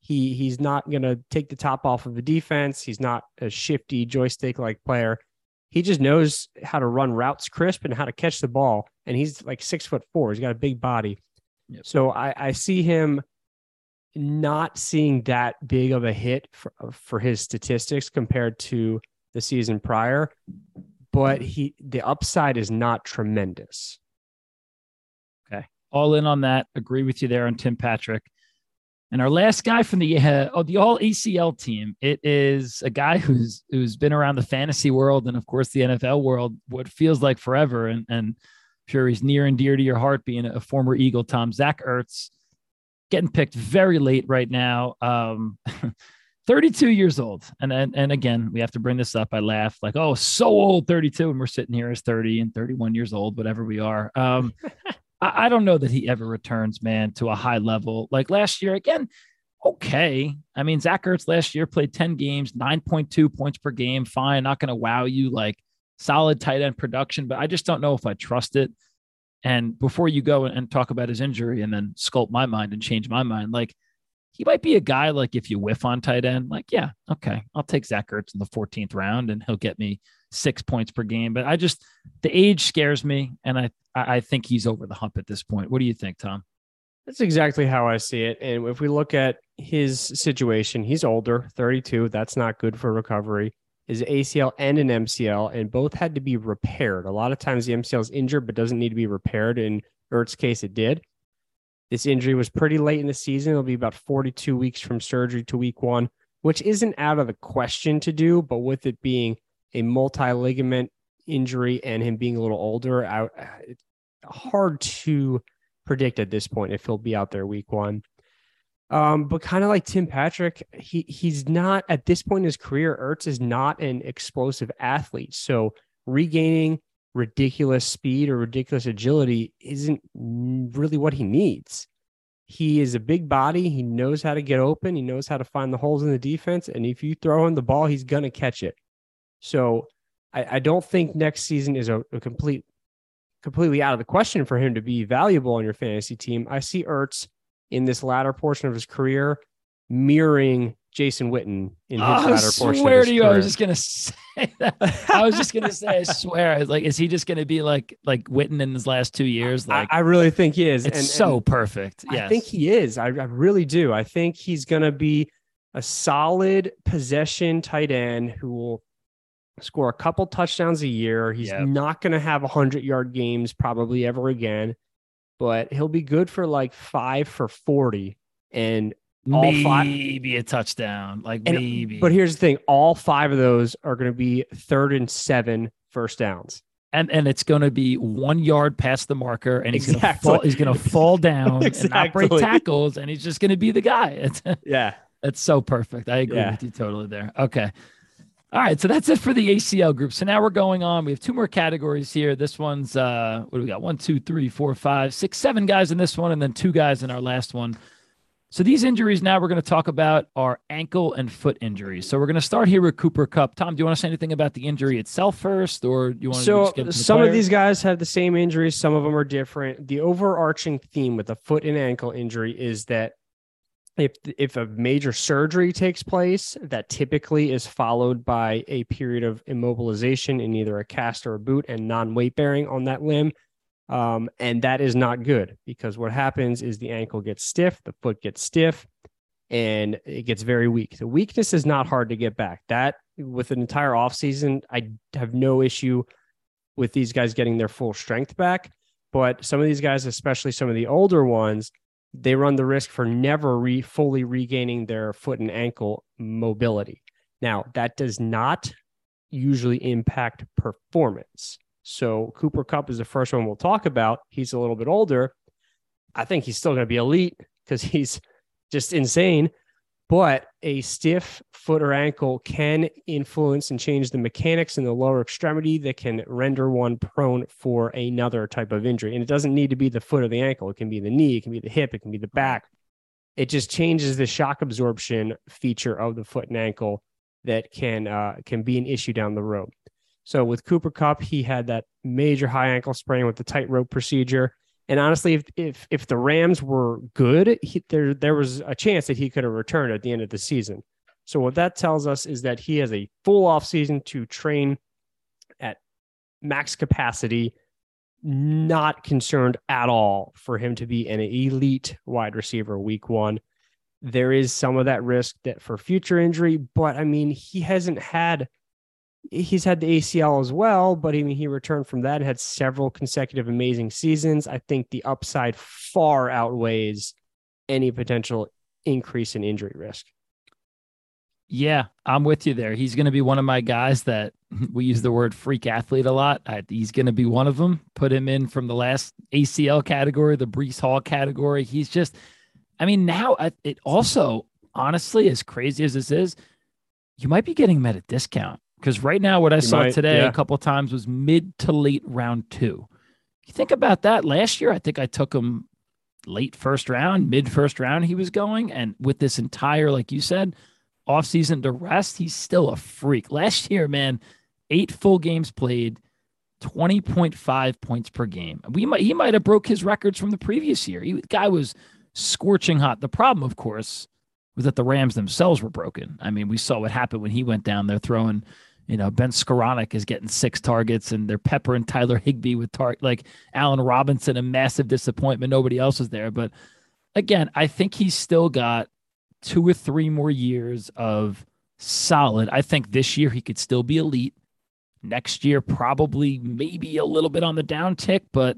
He he's not going to take the top off of the defense. He's not a shifty joystick like player. He just knows how to run routes crisp and how to catch the ball. And he's like six foot four. He's got a big body. Yep. So I, I see him not seeing that big of a hit for, for his statistics compared to the season prior, but he the upside is not tremendous. All in on that. Agree with you there on Tim Patrick. And our last guy from the uh, oh the All ACL team, it is a guy who's who's been around the fantasy world and of course the NFL world what feels like forever, and and I'm sure he's near and dear to your heart, being a former Eagle. Tom Zach Ertz, getting picked very late right now. Um, 32 years old. And, and and again, we have to bring this up. I laugh like, oh, so old, 32, and we're sitting here as 30 and 31 years old, whatever we are. Um, I, I don't know that he ever returns, man, to a high level. Like last year, again, okay. I mean, Zach Ertz last year played 10 games, 9.2 points per game. Fine, not going to wow you like solid tight end production, but I just don't know if I trust it. And before you go and talk about his injury and then sculpt my mind and change my mind, like he might be a guy like if you whiff on tight end, like, yeah, okay, I'll take Zach Ertz in the 14th round and he'll get me six points per game. But I just the age scares me, and I I think he's over the hump at this point. What do you think, Tom? That's exactly how I see it. And if we look at his situation, he's older, 32. That's not good for recovery. His ACL and an MCL, and both had to be repaired. A lot of times the MCL is injured but doesn't need to be repaired. In Ertz's case, it did. This injury was pretty late in the season. It'll be about 42 weeks from surgery to week one, which isn't out of the question to do, but with it being a multi ligament injury and him being a little older, I, it's hard to predict at this point if he'll be out there week one. Um, but kind of like Tim Patrick, he he's not at this point in his career. Ertz is not an explosive athlete, so regaining ridiculous speed or ridiculous agility isn't really what he needs. He is a big body. He knows how to get open. He knows how to find the holes in the defense. And if you throw him the ball, he's going to catch it. So I, I, don't think next season is a, a, complete, completely out of the question for him to be valuable on your fantasy team. I see Ertz in this latter portion of his career mirroring Jason Witten in his oh, I latter portion. I swear to you, career. I was just gonna say that. I was just gonna say, I swear. Like, is he just gonna be like like Witten in his last two years? Like, I, I really think he is. It's and, so and perfect. Yes. I think he is. I, I really do. I think he's gonna be a solid possession tight end who will score a couple touchdowns a year. He's yep. not going to have 100 yard games probably ever again, but he'll be good for like five for 40. And maybe five, a touchdown, like and, maybe. But here's the thing: all five of those are going to be third and seven first downs, and and it's going to be one yard past the marker, and he's exactly. going to fall. He's going to fall down exactly. and not break tackles, and he's just going to be the guy. It's, yeah, it's so perfect. I agree yeah. with you totally there. Okay. All right, so that's it for the ACL group. So now we're going on. We have two more categories here. This one's uh what do we got? One, two, three, four, five, six, seven guys in this one, and then two guys in our last one. So these injuries now we're going to talk about are ankle and foot injuries. So we're going to start here with Cooper Kupp. Tom, do you want to say anything about the injury itself first, or do you want so to? So some of these guys have the same injuries. Some of them are different. The overarching theme with a foot and ankle injury is that if if a major surgery takes place, that typically is followed by a period of immobilization in either a cast or a boot and non weight bearing on that limb. Um, and that is not good because what happens is the ankle gets stiff, the foot gets stiff, and it gets very weak. The weakness is not hard to get back. That with an entire offseason, I have no issue with these guys getting their full strength back. But some of these guys, especially some of the older ones, they run the risk for never re- fully regaining their foot and ankle mobility. Now, that does not usually impact performance. So Cooper Kupp is the first one we'll talk about. He's a little bit older. I think he's still going to be elite because he's just insane. But a stiff foot or ankle can influence and change the mechanics in the lower extremity that can render one prone for another type of injury. And it doesn't need to be the foot or the ankle. It can be the knee, it can be the hip, it can be the back. It just changes the shock absorption feature of the foot and ankle that can uh, can be an issue down the road. So with Cooper Kupp, he had that major high ankle sprain with the tightrope procedure. And honestly, if if if the Rams were good, he, there there was a chance that he could have returned at the end of the season. So what that tells us is that he has a full off season to train at max capacity. Not concerned at all for him to be an elite wide receiver week one. There is some of that risk that for future injury, but I mean, he hasn't had he's had the ACL as well, but I mean, he returned from that and had several consecutive amazing seasons. I think the upside far outweighs any potential increase in injury risk. Yeah, I'm with you there. He's going to be one of my guys that we use the word freak athlete a lot. I, he's going to be one of them. Put him in from the last ACL category, the Breece Hall category. He's just, I mean, now it also, honestly, as crazy as this is, you might be getting him at a discount. Because right now, what I you saw might, today yeah. a couple times was mid to late round two. You think about that. Last year, I think I took him late first round, mid first round. He was going, and with this entire, like you said, offseason to rest, he's still a freak. Last year, man, eight full games played, twenty point five points per game. We might he might have broke his records from the previous year. He, the guy was scorching hot. The problem, of course, was that the Rams themselves were broken. I mean, we saw what happened when he went down there throwing you know, Ben Skowronek is getting six targets, and they're Pepper and Tyler Higbee with target like Allen Robinson, a massive disappointment. Nobody else was there, but again, I think he's still got two or three more years of solid. I think this year he could still be elite. Next year, probably maybe a little bit on the downtick, but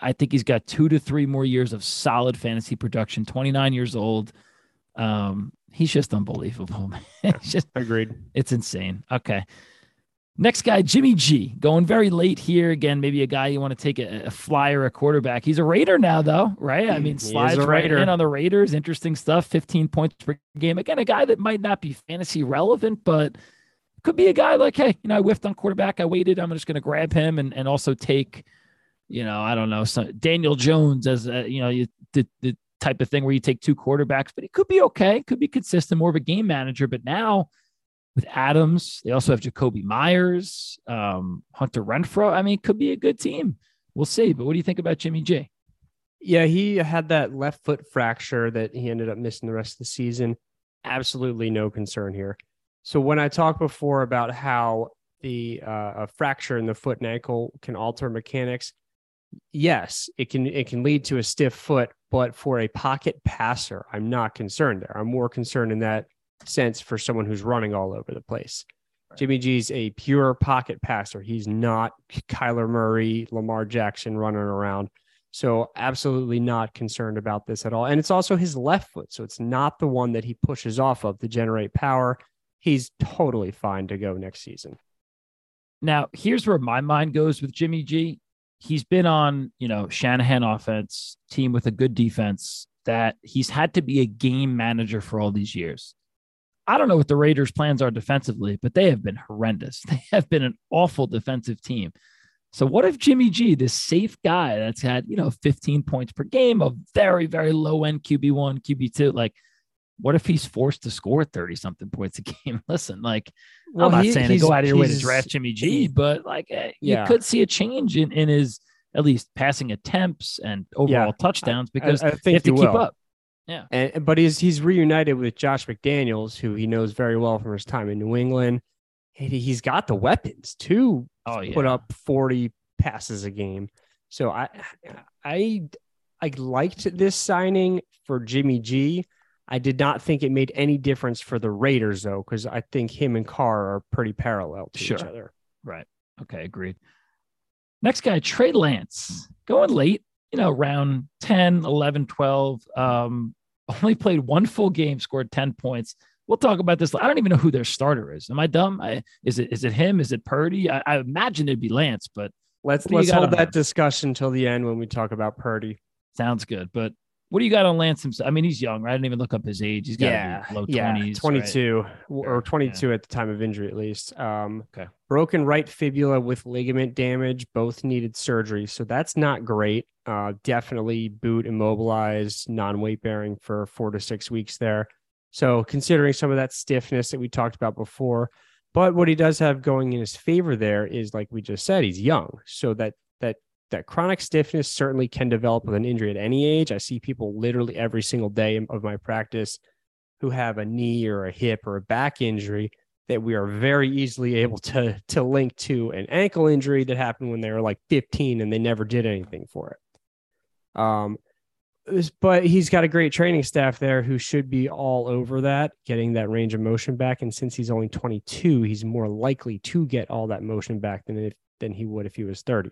I think he's got two to three more years of solid fantasy production. Twenty nine years old. Um, he's just unbelievable. it's just agreed. It's insane. Okay. Next guy, Jimmy G, going very late here. Again, maybe a guy you want to take a, a flyer, a quarterback. He's a Raider now, though, right? I mean, slides right in on the Raiders. Interesting stuff. 15 points per game. Again, a guy that might not be fantasy relevant, but could be a guy like, hey, you know, I whiffed on quarterback. I waited. I'm just going to grab him and, and also take, you know, I don't know, some, Daniel Jones as a, you know, you, the, the type of thing where you take two quarterbacks, but he could be okay, could be consistent, more of a game manager. But now with Adams, they also have Jakobi Meyers, um, Hunter Renfrow. I mean, could be a good team. We'll see. But what do you think about Jimmy G? Yeah, he had that left foot fracture that he ended up missing the rest of the season. Absolutely no concern here. So when I talked before about how the uh, fracture in the foot and ankle can alter mechanics, yes, it can it can lead to a stiff foot, but for a pocket passer, I'm not concerned there. I'm more concerned in that sense for someone who's running all over the place. Right. Jimmy G's a pure pocket passer. He's not Kyler Murray, Lamar Jackson running around. So absolutely not concerned about this at all. And it's also his left foot, so it's not the one that he pushes off of to generate power he's totally fine to go next season. Now, here's where my mind goes with Jimmy G. He's been on, you know, Shanahan offense, team with a good defense that he's had to be a game manager for all these years. I don't know what the Raiders' plans are defensively, but they have been horrendous. They have been an awful defensive team. So what if Jimmy G, this safe guy that's had, you know, 15 points per game, a very, very low end QB1, QB2, like what if he's forced to score 30 something points a game? Listen, like, well, I'm not he, saying to go out of your way to draft Jimmy G, but like, eh, yeah. you could see a change in, in his at least passing attempts and overall yeah. touchdowns because I, I think they have to keep will. up. Yeah. And, but he's, he's reunited with Josh McDaniels, who he knows very well from his time in New England. He's got the weapons to oh, yeah. put up 40 passes a game. So I, I, I liked this signing for Jimmy G I did not think it made any difference for the Raiders though, because I think him and Carr are pretty parallel to sure. each other. Right. Okay, agreed. Next guy, Trey Lance, going late, you know, round 10, 11, 12. Um, only played one full game, scored 10 points. We'll talk about this. I don't even know who their starter is. Am I dumb? I, is it is it him? Is it Purdy? I, I imagine it'd be Lance, but let's let's hold that discussion till the end when we talk about Purdy. Sounds good. But what do you got on Lance himself? I mean, he's young, right? I didn't even look up his age. He's got yeah, low yeah, 20s. 22 right? or 22 yeah. at the time of injury, at least. Um, okay. Broken right fibula with ligament damage. Both needed surgery. So that's not great. Uh, definitely boot immobilized, non weight bearing for four to six weeks there. So considering some of that stiffness that we talked about before, but what he does have going in his favor there is, like we just said, he's young. So that that chronic stiffness certainly can develop with an injury at any age. I see people literally every single day of my practice who have a knee or a hip or a back injury that we are very easily able to to link to an ankle injury that happened when they were like 15 and they never did anything for it. Um, but he's got a great training staff there who should be all over that, getting that range of motion back. And since he's only 22, he's more likely to get all that motion back than if than he would if he was 30.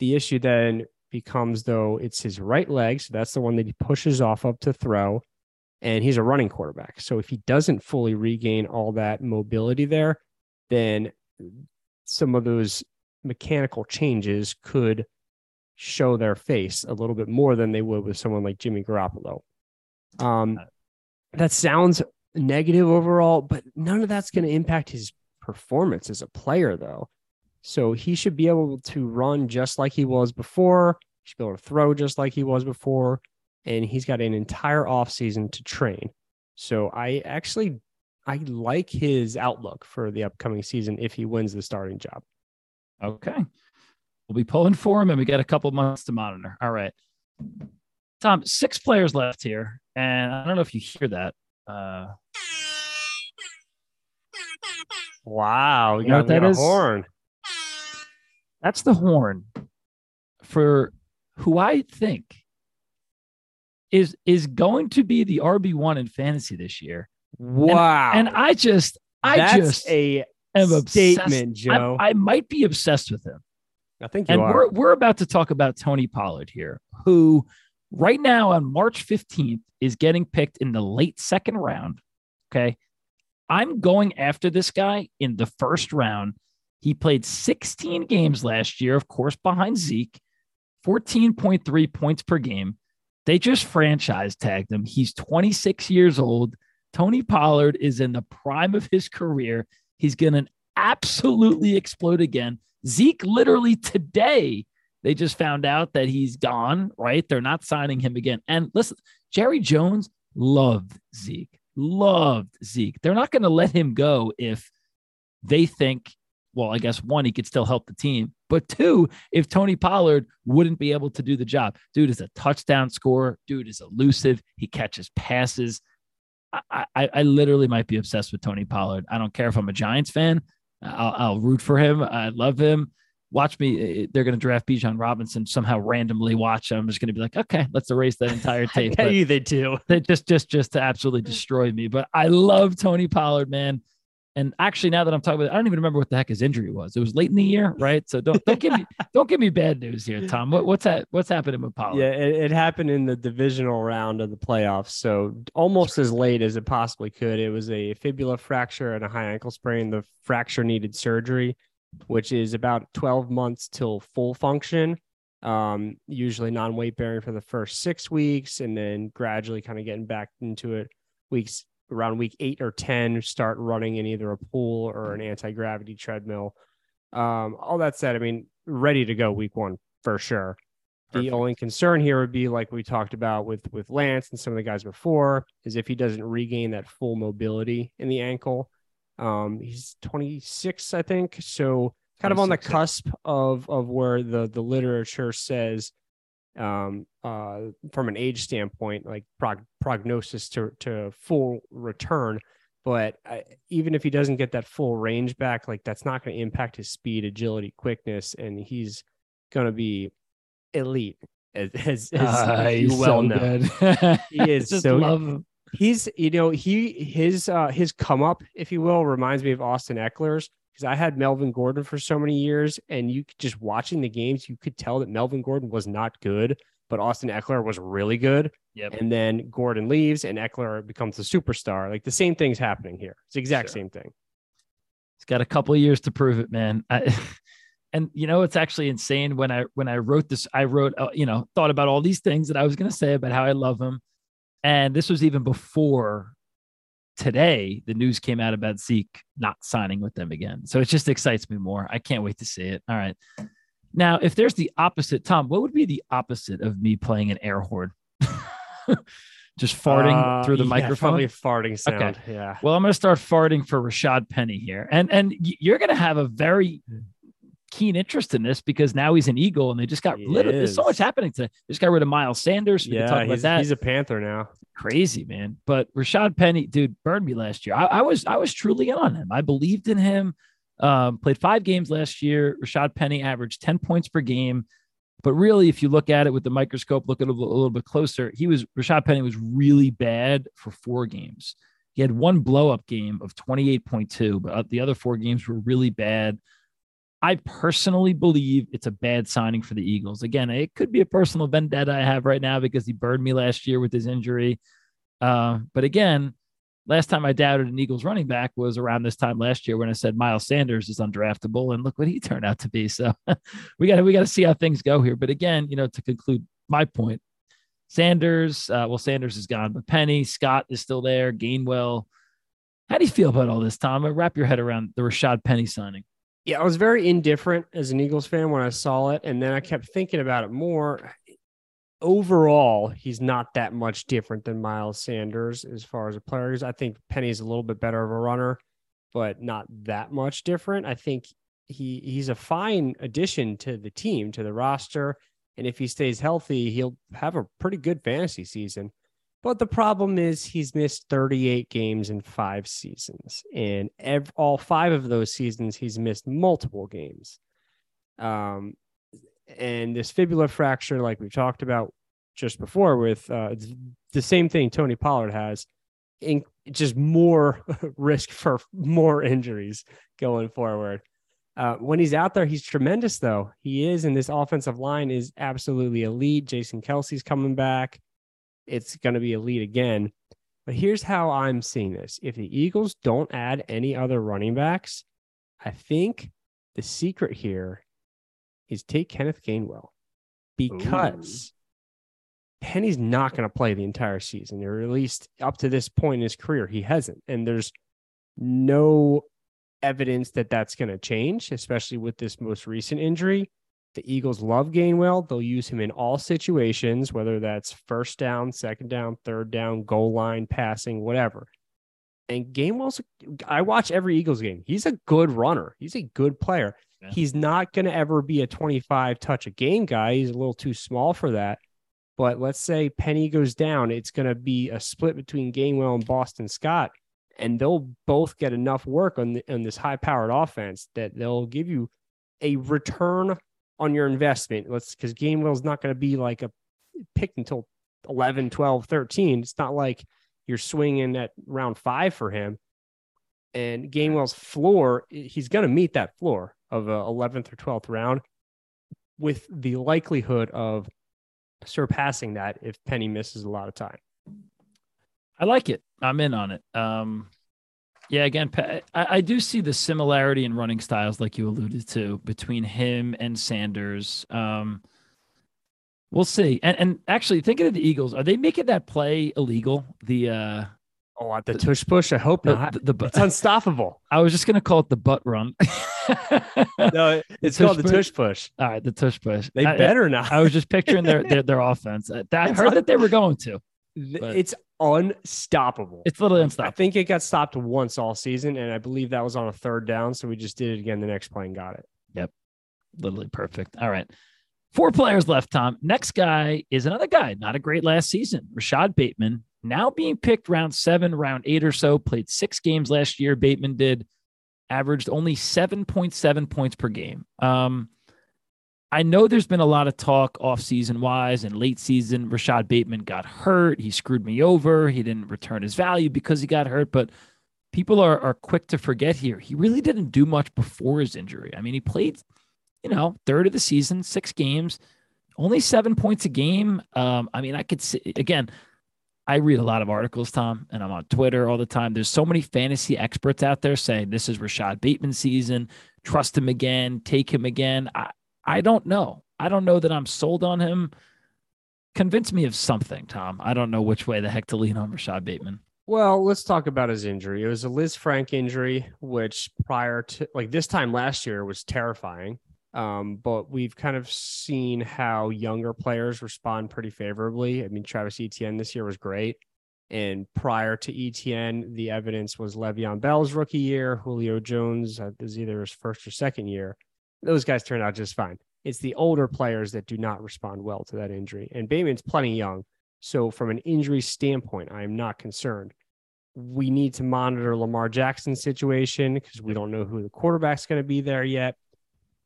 The issue then becomes though it's his right leg, so that's the one that he pushes off of to throw, and he's a running quarterback. So if he doesn't fully regain all that mobility there, then some of those mechanical changes could show their face a little bit more than they would with someone like Jimmy Garoppolo. Um, that sounds negative overall, but none of that's going to impact his performance as a player, though. So he should be able to run just like he was before. He should be able to throw just like he was before. And he's got an entire offseason to train. So I actually I like his outlook for the upcoming season if he wins the starting job. Okay. We'll be pulling for him and we got a couple months to monitor. All right. Tom, six players left here. And I don't know if you hear that. Uh Wow, got, you know what that is? horn. That's the horn for who I think is is going to be the RB one in fantasy this year. Wow! And, and I just, I That's just a am statement, Joe. I, I, might be obsessed with him. I think you and are. we're we're about to talk about Tony Pollard here, who right now on March fifteenth is getting picked in the late second round. Okay, I'm going after this guy in the first round he played 16 games last year, of course, behind Zeke, 14.3 points per game. They just franchise tagged him. He's 26 years old. Tony Pollard is in the prime of his career. He's going to absolutely explode again. Zeke literally today, they just found out that he's gone, right? They're not signing him again. And listen, Jerry Jones loved Zeke, loved Zeke. They're not going to let him go if they think, well, I guess one, he could still help the team, but two, if Tony Pollard wouldn't be able to do the job. Dude is a touchdown scorer. Dude is elusive. He catches passes. I, I, I literally might be obsessed with Tony Pollard. I don't care if I'm a Giants fan. I'll, I'll root for him. I love him. Watch me. Eh, eh, they're going to draft Bijan Robinson somehow randomly. Watch. I'm just going to be like, okay, let's erase that entire tape. I you they do. They just, just, just to absolutely destroy me. But I love Tony Pollard, man. And actually, now that I'm talking about it, I don't even remember what the heck his injury was. It was late in the year, right? So don't don't give me don't give me bad news here, Tom. What, what's that? What's happening with Pollard? Yeah, it, it, happened in the divisional round of the playoffs, so almost as late as it possibly could. It was a fibula fracture and a high ankle sprain. The fracture needed surgery, which is about 12 months till full function. Um, usually non-weight bearing for the first six weeks, and then gradually kind of getting back into it weeks around week eight or 10 start running in either a pool or an anti gravity treadmill. Um, all that said, I mean, ready to go week one for sure. Perfect. The only concern here would be like we talked about with with Lance and some of the guys before is if he doesn't regain that full mobility in the ankle. Um, he's 26, I think, so kind of on the cusp of of where the the literature says um, uh, from an age standpoint, like prog- prognosis to, to full return. But I, even if he doesn't get that full range back, like that's not going to impact his speed, agility, quickness, and he's going to be elite. As, as, as uh, you well so know, he is so. Love He's you know he his uh his come up, if you will, reminds me of Austin Ekeler's because I had Melvin Gordon for so many years, and you just watching the games, you could tell that Melvin Gordon was not good, but Austin Ekeler was really good. Yep. And then Gordon leaves, and Ekeler becomes a superstar. Like the same thing's happening here. It's the exact sure. same thing. He's got a couple of years to prove it, man. I, and you know it's actually insane when I when I wrote this, I wrote uh, you know thought about all these things that I was going to say about how I love him, and this was even before today the news came out about Zeke not signing with them again. So it just excites me more. I can't wait to see it. All right. Now, if there's the opposite, Tom, what would be the opposite of me playing an air horn? just farting uh, through the yeah, microphone. Probably farting sound. Okay. Yeah. Well, I'm going to start farting for Rashaad Penny here, and and you're going to have a very keen interest in this because now he's an Eagle and they just got rid of. There's so much happening to. They just got rid of Miles Sanders. We yeah, he's, he's, a Panther now. Crazy man, but Rashaad Penny, dude, burned me last year. I, I was I was truly in on him. I believed in him. Um, played five games last year. Rashaad Penny averaged ten points per game. But really, if you look at it with the microscope, look at it a little, a little bit closer, he was Rashaad Penny was really bad for four games. He had one blow up game of 28.2, but the other four games were really bad. I personally believe it's a bad signing for the Eagles. Again, it could be a personal vendetta I have right now because he burned me last year with his injury. Uh, but again, last time I doubted an Eagles running back was around this time last year when I said Miles Sanders is undraftable, and look what he turned out to be. So we got we got to see how things go here. But again, you know, to conclude my point, Sanders, uh, well, Sanders is gone, but Penny, Scott is still there, Gainwell. How do you feel about all this, Tom? Wrap your head around the Rashaad Penny signing. Yeah, I was very indifferent as an Eagles fan when I saw it, and then I kept thinking about it more. Overall, he's not that much different than Miles Sanders as far as a player is. I think Penny's a little bit better of a runner, but not that much different. I think he he's a fine addition to the team, to the roster, and if he stays healthy, he'll have a pretty good fantasy season. But the problem is he's missed 38 games in five seasons, and ev- all five of those seasons he's missed multiple games. Um, and this fibula fracture, like we talked about just before, with uh, the same thing Tony Pollard has, in just more risk for more injuries going forward. Uh, when he's out there, he's tremendous, though. He is, and this offensive line is absolutely elite. Jason Kelce's coming back it's going to be elite again. But here's how I'm seeing this. If the Eagles don't add any other running backs, I think the secret here is take Kenneth Gainwell because Ooh. Penny's not going to play the entire season, or at least up to this point in his career, he hasn't. And there's no evidence that that's going to change, especially with this most recent injury. The Eagles love Gainwell. They'll use him in all situations, whether that's first down, second down, third down, goal line, passing, whatever. And Gainwell's, I watch every Eagles game. He's a good runner. He's a good player. Yeah. He's not going to ever be a 25 touch a game guy. He's a little too small for that. But let's say Penny goes down, it's going to be a split between Gainwell and Boston Scott, and they'll both get enough work on the, on this high powered offense that they'll give you a return on your investment. Let's because Gainwell's not going to be like a pick until 11, 12, 13. It's not like you're swinging at round five for him. And Gainwell's floor, he's going to meet that floor of a 11th or 12th round with the likelihood of surpassing that if Penny misses a lot of time. I like it. I'm in on it. Um, yeah, again, I, I, do see the similarity in running styles, like you alluded to, between him and Sanders. Um, we'll see. And and actually, thinking of the Eagles, are they making that play illegal? The uh, oh, at the, the tush push. I hope the, not. The, the, it's unstoppable. I was just gonna call it the butt run. no, it's called the tush push. All right, the tush push. They I, better not. I was just picturing their their, their offense. I heard that they were going to. It's unstoppable. It's literally unstoppable. I think it got stopped once all season, and I believe that was on a third down. So we just did it again. The next play and got it. Yep, literally perfect. All right. Four players left, Tom. Next guy is another guy, not a great last season. Rashod Bateman, now being picked round seven, round eight or so, played six games last year. Bateman did, averaged only 7.7 points per game. Um, I know there's been a lot of talk off season wise and late season. Rashod Bateman got hurt. He screwed me over. He didn't return his value because he got hurt. But people are, are quick to forget here. He really didn't do much before his injury. I mean, he played, you know, third of the season, six games, only seven points a game. Um, I mean, I could see, again, I read a lot of articles, Tom, and I'm on Twitter all the time. There's so many fantasy experts out there saying this is Rashod Bateman season. Trust him again, take him again. I, I don't know. I don't know that I'm sold on him. Convince me of something, Tom. I don't know which way the heck to lean on Rashod Bateman. Well, let's talk about his injury. It was a Lisfranc injury, which prior to like this time last year was terrifying. Um, but we've kind of seen how younger players respond pretty favorably. I mean, Travis Etienne this year was great. And prior to Etienne, the evidence was Le'Veon Bell's rookie year. Julio Jones uh, is either his first or second year those guys turned out just fine. It's the older players that do not respond well to that injury. And Bateman's plenty young. So, from an injury standpoint, I am not concerned. We need to monitor Lamar Jackson's situation because we don't know who the quarterback's going to be there yet.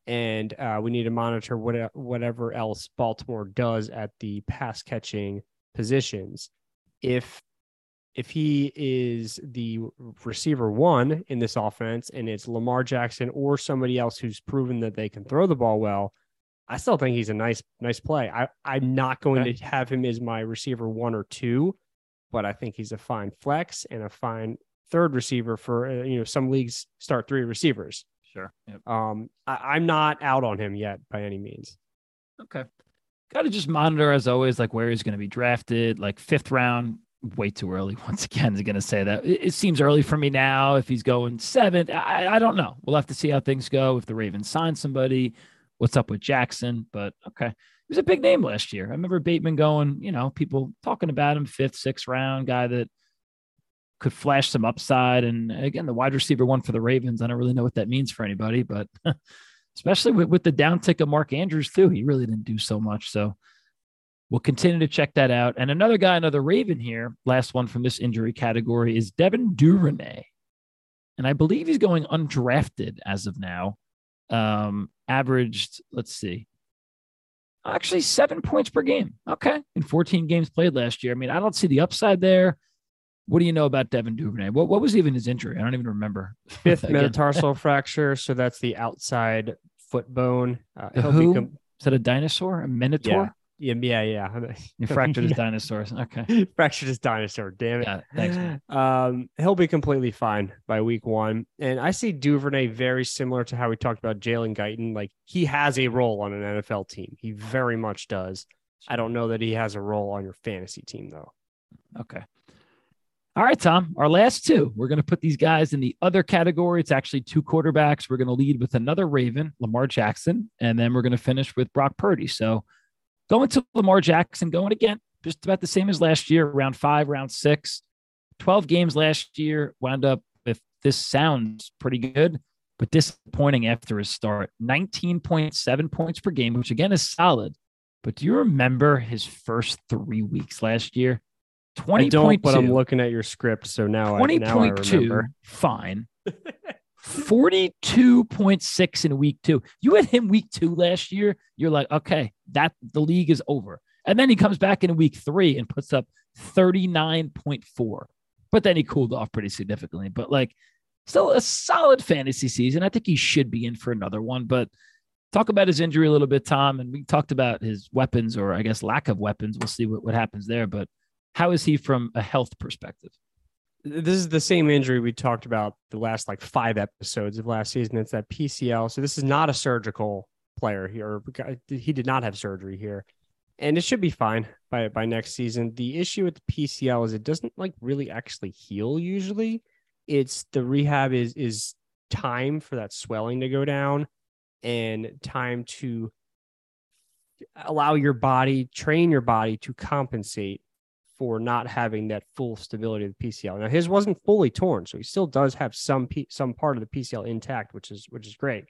And uh, we need to monitor what, whatever else Baltimore does at the pass catching positions. If if he is the receiver one in this offense and it's Lamar Jackson or somebody else who's proven that they can throw the ball well, I still think he's a nice, nice play. I, I'm not going okay. to have him as my receiver one or two, but I think he's a fine flex and a fine third receiver for, uh, you know, some leagues start three receivers. Sure. Yep. Um, I, I'm not out on him yet by any means. Okay. Got to just monitor as always, like where he's going to be drafted, like fifth round, way too early. Once again, is going to say that it, it, seems early for me now. If he's going seventh, I, I don't know. We'll have to see how things go. If the Ravens sign somebody, what's up with Jackson? But okay, he was a big name last year. I remember Bateman going, you know, people talking about him fifth, sixth round guy that could flash some upside. And again, the wide receiver one for the Ravens. I don't really know what that means for anybody, but especially with, with the downtick of Mark Andrews too, he really didn't do so much. So We'll continue to check that out. And another guy, another Raven here, last one from this injury category is Devin Duvernay. And I believe he's going undrafted as of now. Um, averaged, let's see, actually seven points per game. Okay. In 14 games played last year. I mean, I don't see the upside there. What do you know about Devin Duvernay? What, what was even his injury? I don't even remember. Fifth metatarsal fracture. So that's the outside foot bone. Uh, who? Com- is that a dinosaur? A minotaur? Yeah. Yeah, yeah, yeah. You fractured his dinosaurs. Okay. fractured his dinosaur. Damn it. Yeah, thanks. Man. Um, he'll be completely fine by week one. And I see Duvernay very similar to how we talked about Jalen Guyton. Like he has a role on an NFL team. He very much does. I don't know that he has a role on your fantasy team though. Okay. All right, Tom, our last two. We're going to put these guys in the other category. It's actually two quarterbacks. We're going to lead with another Raven, Lamar Jackson, and then we're going to finish with Brock Purdy. So going to Lamar Jackson, going again, just about the same as last year, round five, round six. 12 games last year, wound up, with this sounds pretty good, but disappointing after his start. 19.7 points per game, which again is solid. But do you remember his first three weeks last year? 20. I don't, but I'm looking at your script, so now 20. I, now I remember. Fine. 42.6 in week two. You had him week two last year. You're like, okay, that the league is over. And then he comes back in week three and puts up 39.4. But then he cooled off pretty significantly. But like, still a solid fantasy season. I think he should be in for another one. But talk about his injury a little bit, Tom. And we talked about his weapons, or I guess lack of weapons. We'll see what, what happens there. But how is he from a health perspective? This is the same injury we talked about the last like five episodes of last season. It's that PCL. So this is not a surgical player here. He did not have surgery here, and it should be fine by by next season. The issue with the PCL is it doesn't like really actually heal usually. It's the rehab is is time for that swelling to go down and time to allow your body train your body to compensate for not having that full stability of the PCL. Now his wasn't fully torn, so he still does have some P- some part of the PCL intact, which is which is great.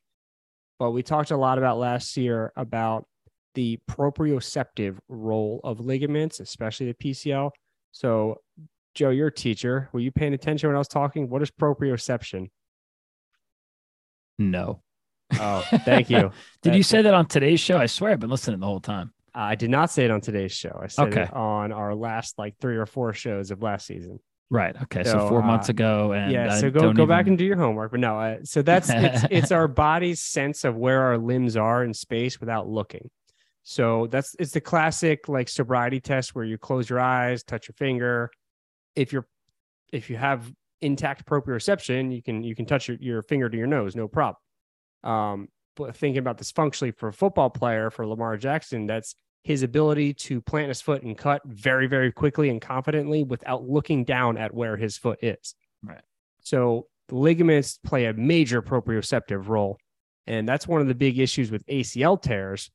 But we talked a lot about last year about the proprioceptive role of ligaments, especially the PCL. So, Joe, you're a teacher. Were you paying attention when I was talking? What is proprioception? No. Oh, thank you. Did you say that on today's show? I swear I've been listening the whole time. I did not say it on today's show. I said okay. it on our last like three or four shows of last season. Right. Okay. So, so four uh, months ago, and yeah. So I go go even... back and do your homework. But no. Uh, so that's it's, it's our body's sense of where our limbs are in space without looking. So that's it's the classic like sobriety test where you close your eyes, touch your finger. If you're if you have intact proprioception, you can you can touch your, your finger to your nose, no problem. Um, but thinking about this functionally for a football player for Lamar Jackson, that's his ability to plant his foot and cut very, very quickly and confidently without looking down at where his foot is. Right. So the ligaments play a major proprioceptive role. And that's one of the big issues with ACL tears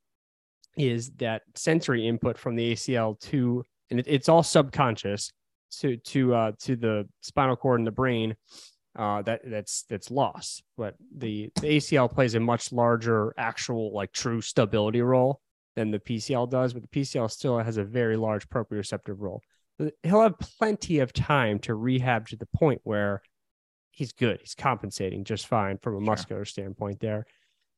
is that sensory input from the ACL to, and it, it's all subconscious to, to, uh, to the spinal cord and the brain. Uh, that that's that's lost, but the, the ACL plays a much larger actual like true stability role than the PCL does, but the PCL still has a very large proprioceptive role. He'll have plenty of time to rehab to the point where he's good. He's compensating just fine from a muscular standpoint there.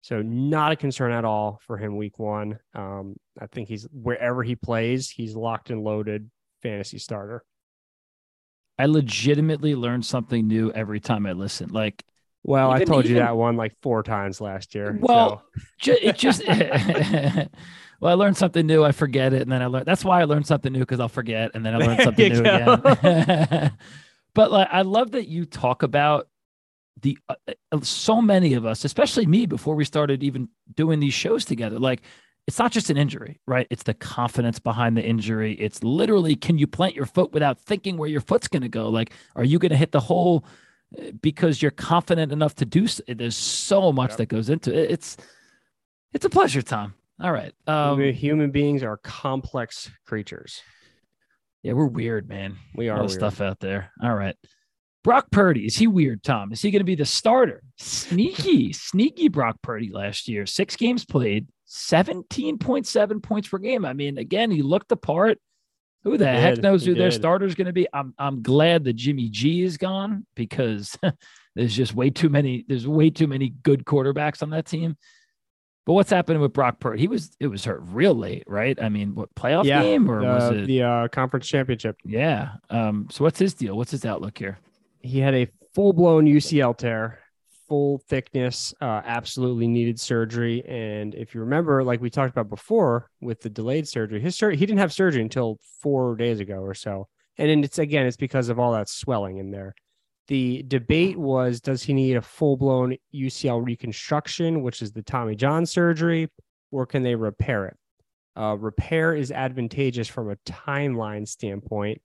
So not a concern at all for him week one. Um, I think he's wherever he plays, he's locked and loaded fantasy starter. I legitimately learn something new every time I listen. Like, well, even, I told even, you that one like four times last year. Well, so. ju- it just well, I learned something new. I forget it, and then I learned. That's why I learned something new because I'll forget, and then I learned something new go. again. but like, I love that you talk about the uh, uh, so many of us, especially me, before we started even doing these shows together. Like, it's not just an injury, right? It's the confidence behind the injury. It's literally, can you plant your foot without thinking where your foot's going to go? Like, are you going to hit the hole uh, because you're confident enough to do? So? There's so much yep. that goes into it. It's it's a pleasure, Tom. All right. Um, human beings are complex creatures. Yeah, we're weird, man. We are All stuff out there. All right. Brock Purdy, is he weird, Tom? Is he going to be the starter? Sneaky, sneaky Brock Purdy last year. Six games played, 17.7 points per game. I mean, again, he looked the part. Who the heck knows who their starter is going to be? I'm I'm glad that Jimmy G is gone because there's just way too many. There's way too many good quarterbacks on that team. But what's happening with Brock Purdy? He was it was hurt real late, right? I mean, what playoff yeah, game or was it the uh, conference championship? Yeah. Um. So what's his deal? What's his outlook here? He had a full blown UCL tear, full thickness, uh, absolutely needed surgery. And if you remember, like we talked about before with the delayed surgery, his sur- he didn't have surgery until four days ago or so. And it's again, it's because of all that swelling in there. The debate was does he need a full blown UCL reconstruction, which is the Tommy John surgery, or can they repair it? Uh, repair is advantageous from a timeline standpoint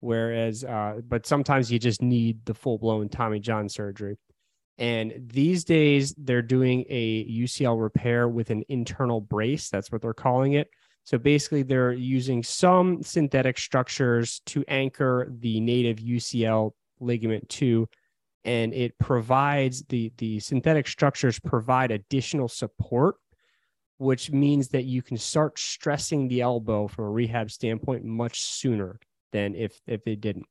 Whereas, uh, but sometimes you just need the full blown Tommy John surgery. And these days, they're doing a UCL repair with an internal brace. That's what they're calling it. So basically, they're using some synthetic structures to anchor the native UCL ligament to, and it provides the the synthetic structures provide additional support, which means that you can start stressing the elbow from a rehab standpoint much sooner than if if they didn't.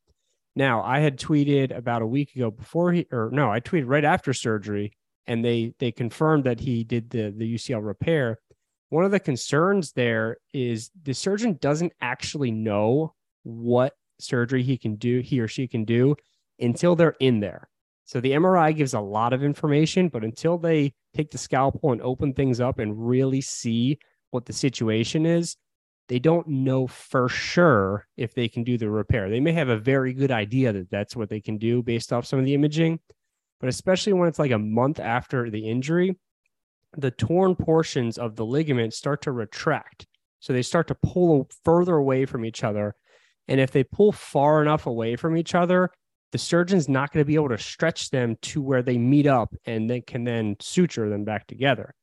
Now, I had tweeted about a week ago before he or no, I tweeted right after surgery and they they confirmed that he did the the UCL repair. One of the concerns there is the surgeon doesn't actually know what surgery he can do, he or she can do until they're in there. So the MRI gives a lot of information, but until they take the scalpel and open things up and really see what the situation is, they don't know for sure if they can do the repair. They may have a very good idea that that's what they can do based off some of the imaging, but especially when it's like a month after the injury, the torn portions of the ligament start to retract. So they start to pull further away from each other. And if they pull far enough away from each other, the surgeon's not going to be able to stretch them to where they meet up and they can then suture them back together.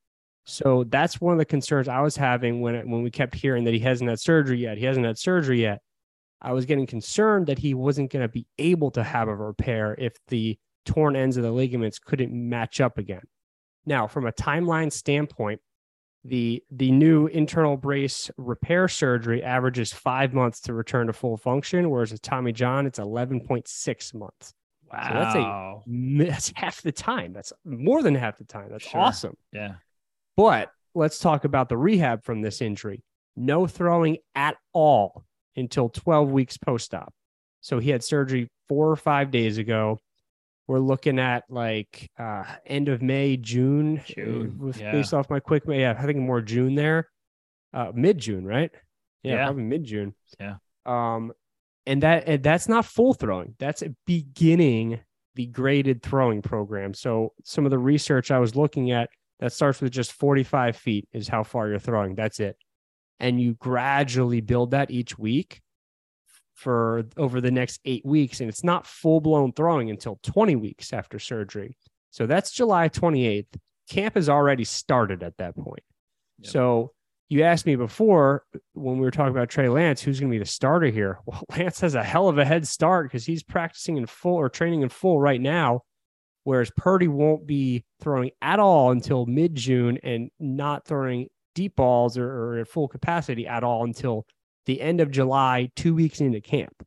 So that's one of the concerns I was having when when we kept hearing that he hasn't had surgery yet. He hasn't had surgery yet. I was getting concerned that he wasn't going to be able to have a repair if the torn ends of the ligaments couldn't match up again. Now, from a timeline standpoint, the the new internal brace repair surgery averages five months to return to full function, whereas with Tommy John, it's eleven point six months. Wow, so that's a that's half the time. That's more than half the time. That's sure. awesome. Yeah. But let's talk about the rehab from this injury. No throwing at all until 12 weeks post op. So he had surgery four or five days ago. We're looking at like uh, end of May, June, June with, yeah. based off my quick. Yeah, I think more June there, uh, mid June, right? Yeah, yeah. probably mid June. Yeah. Um, and that and that's not full throwing. That's beginning the graded throwing program. So some of the research I was looking at that starts with just 45 feet is how far you're throwing. That's it. And you gradually build that each week for over the next eight weeks. And it's not full blown throwing until 20 weeks after surgery. So that's July 28th. Camp has already started at that point. Yep. So you asked me before when we were talking about Trey Lance, who's going to be the starter here? Well, Lance has a hell of a head start because he's practicing in full or training in full right now whereas Purdy won't be throwing at all until mid June and not throwing deep balls or, or, at full capacity at all until the end of July, two weeks into camp.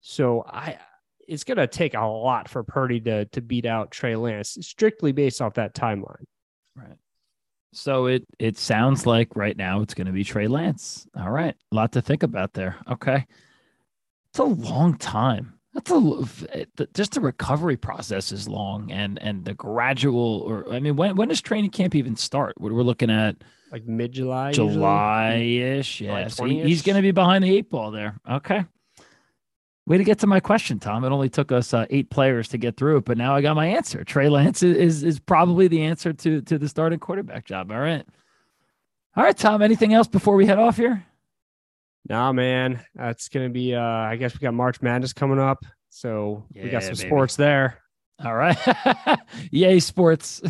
So I it's gonna take a lot for Purdy to to beat out Trey Lance, strictly based off that timeline. Right. So it it sounds like right now it's gonna be Trey Lance. All right. A lot to think about there. Okay. It's a long time that's a just the recovery process is long and and the gradual or i mean when when does training camp even start? What we're looking at like mid-july july-ish yeah so he's going to be behind the eight ball there. Okay. Way to get to my question tom. It only took us uh, eight players to get through it but now i got my answer. Trey lance is, is is probably the answer to to the starting quarterback job. All right. All right tom anything else before we head off here Nah, man, that's gonna be. uh I guess we got March Madness coming up, so yeah, we got some baby. sports there. All right, yay, sports!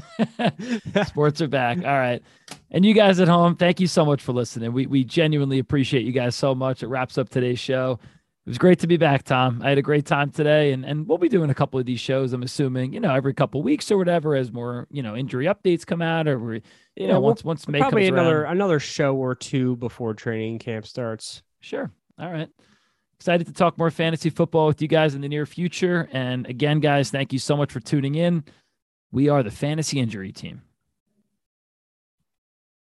sports are back. All right, and you guys at home, thank you so much for listening. We we genuinely appreciate you guys so much. It wraps up today's show. It was great to be back, Tom. I had a great time today, and and we'll be doing a couple of these shows. I'm assuming, you know, every couple weeks or whatever, as more you know injury updates come out, or we, you yeah, know, once once May probably another around. another show or two before training camp starts. Sure. All right. Excited to talk more fantasy football with you guys in the near future. And again, guys, thank you so much for tuning in. We are the Fantasy Injury Team.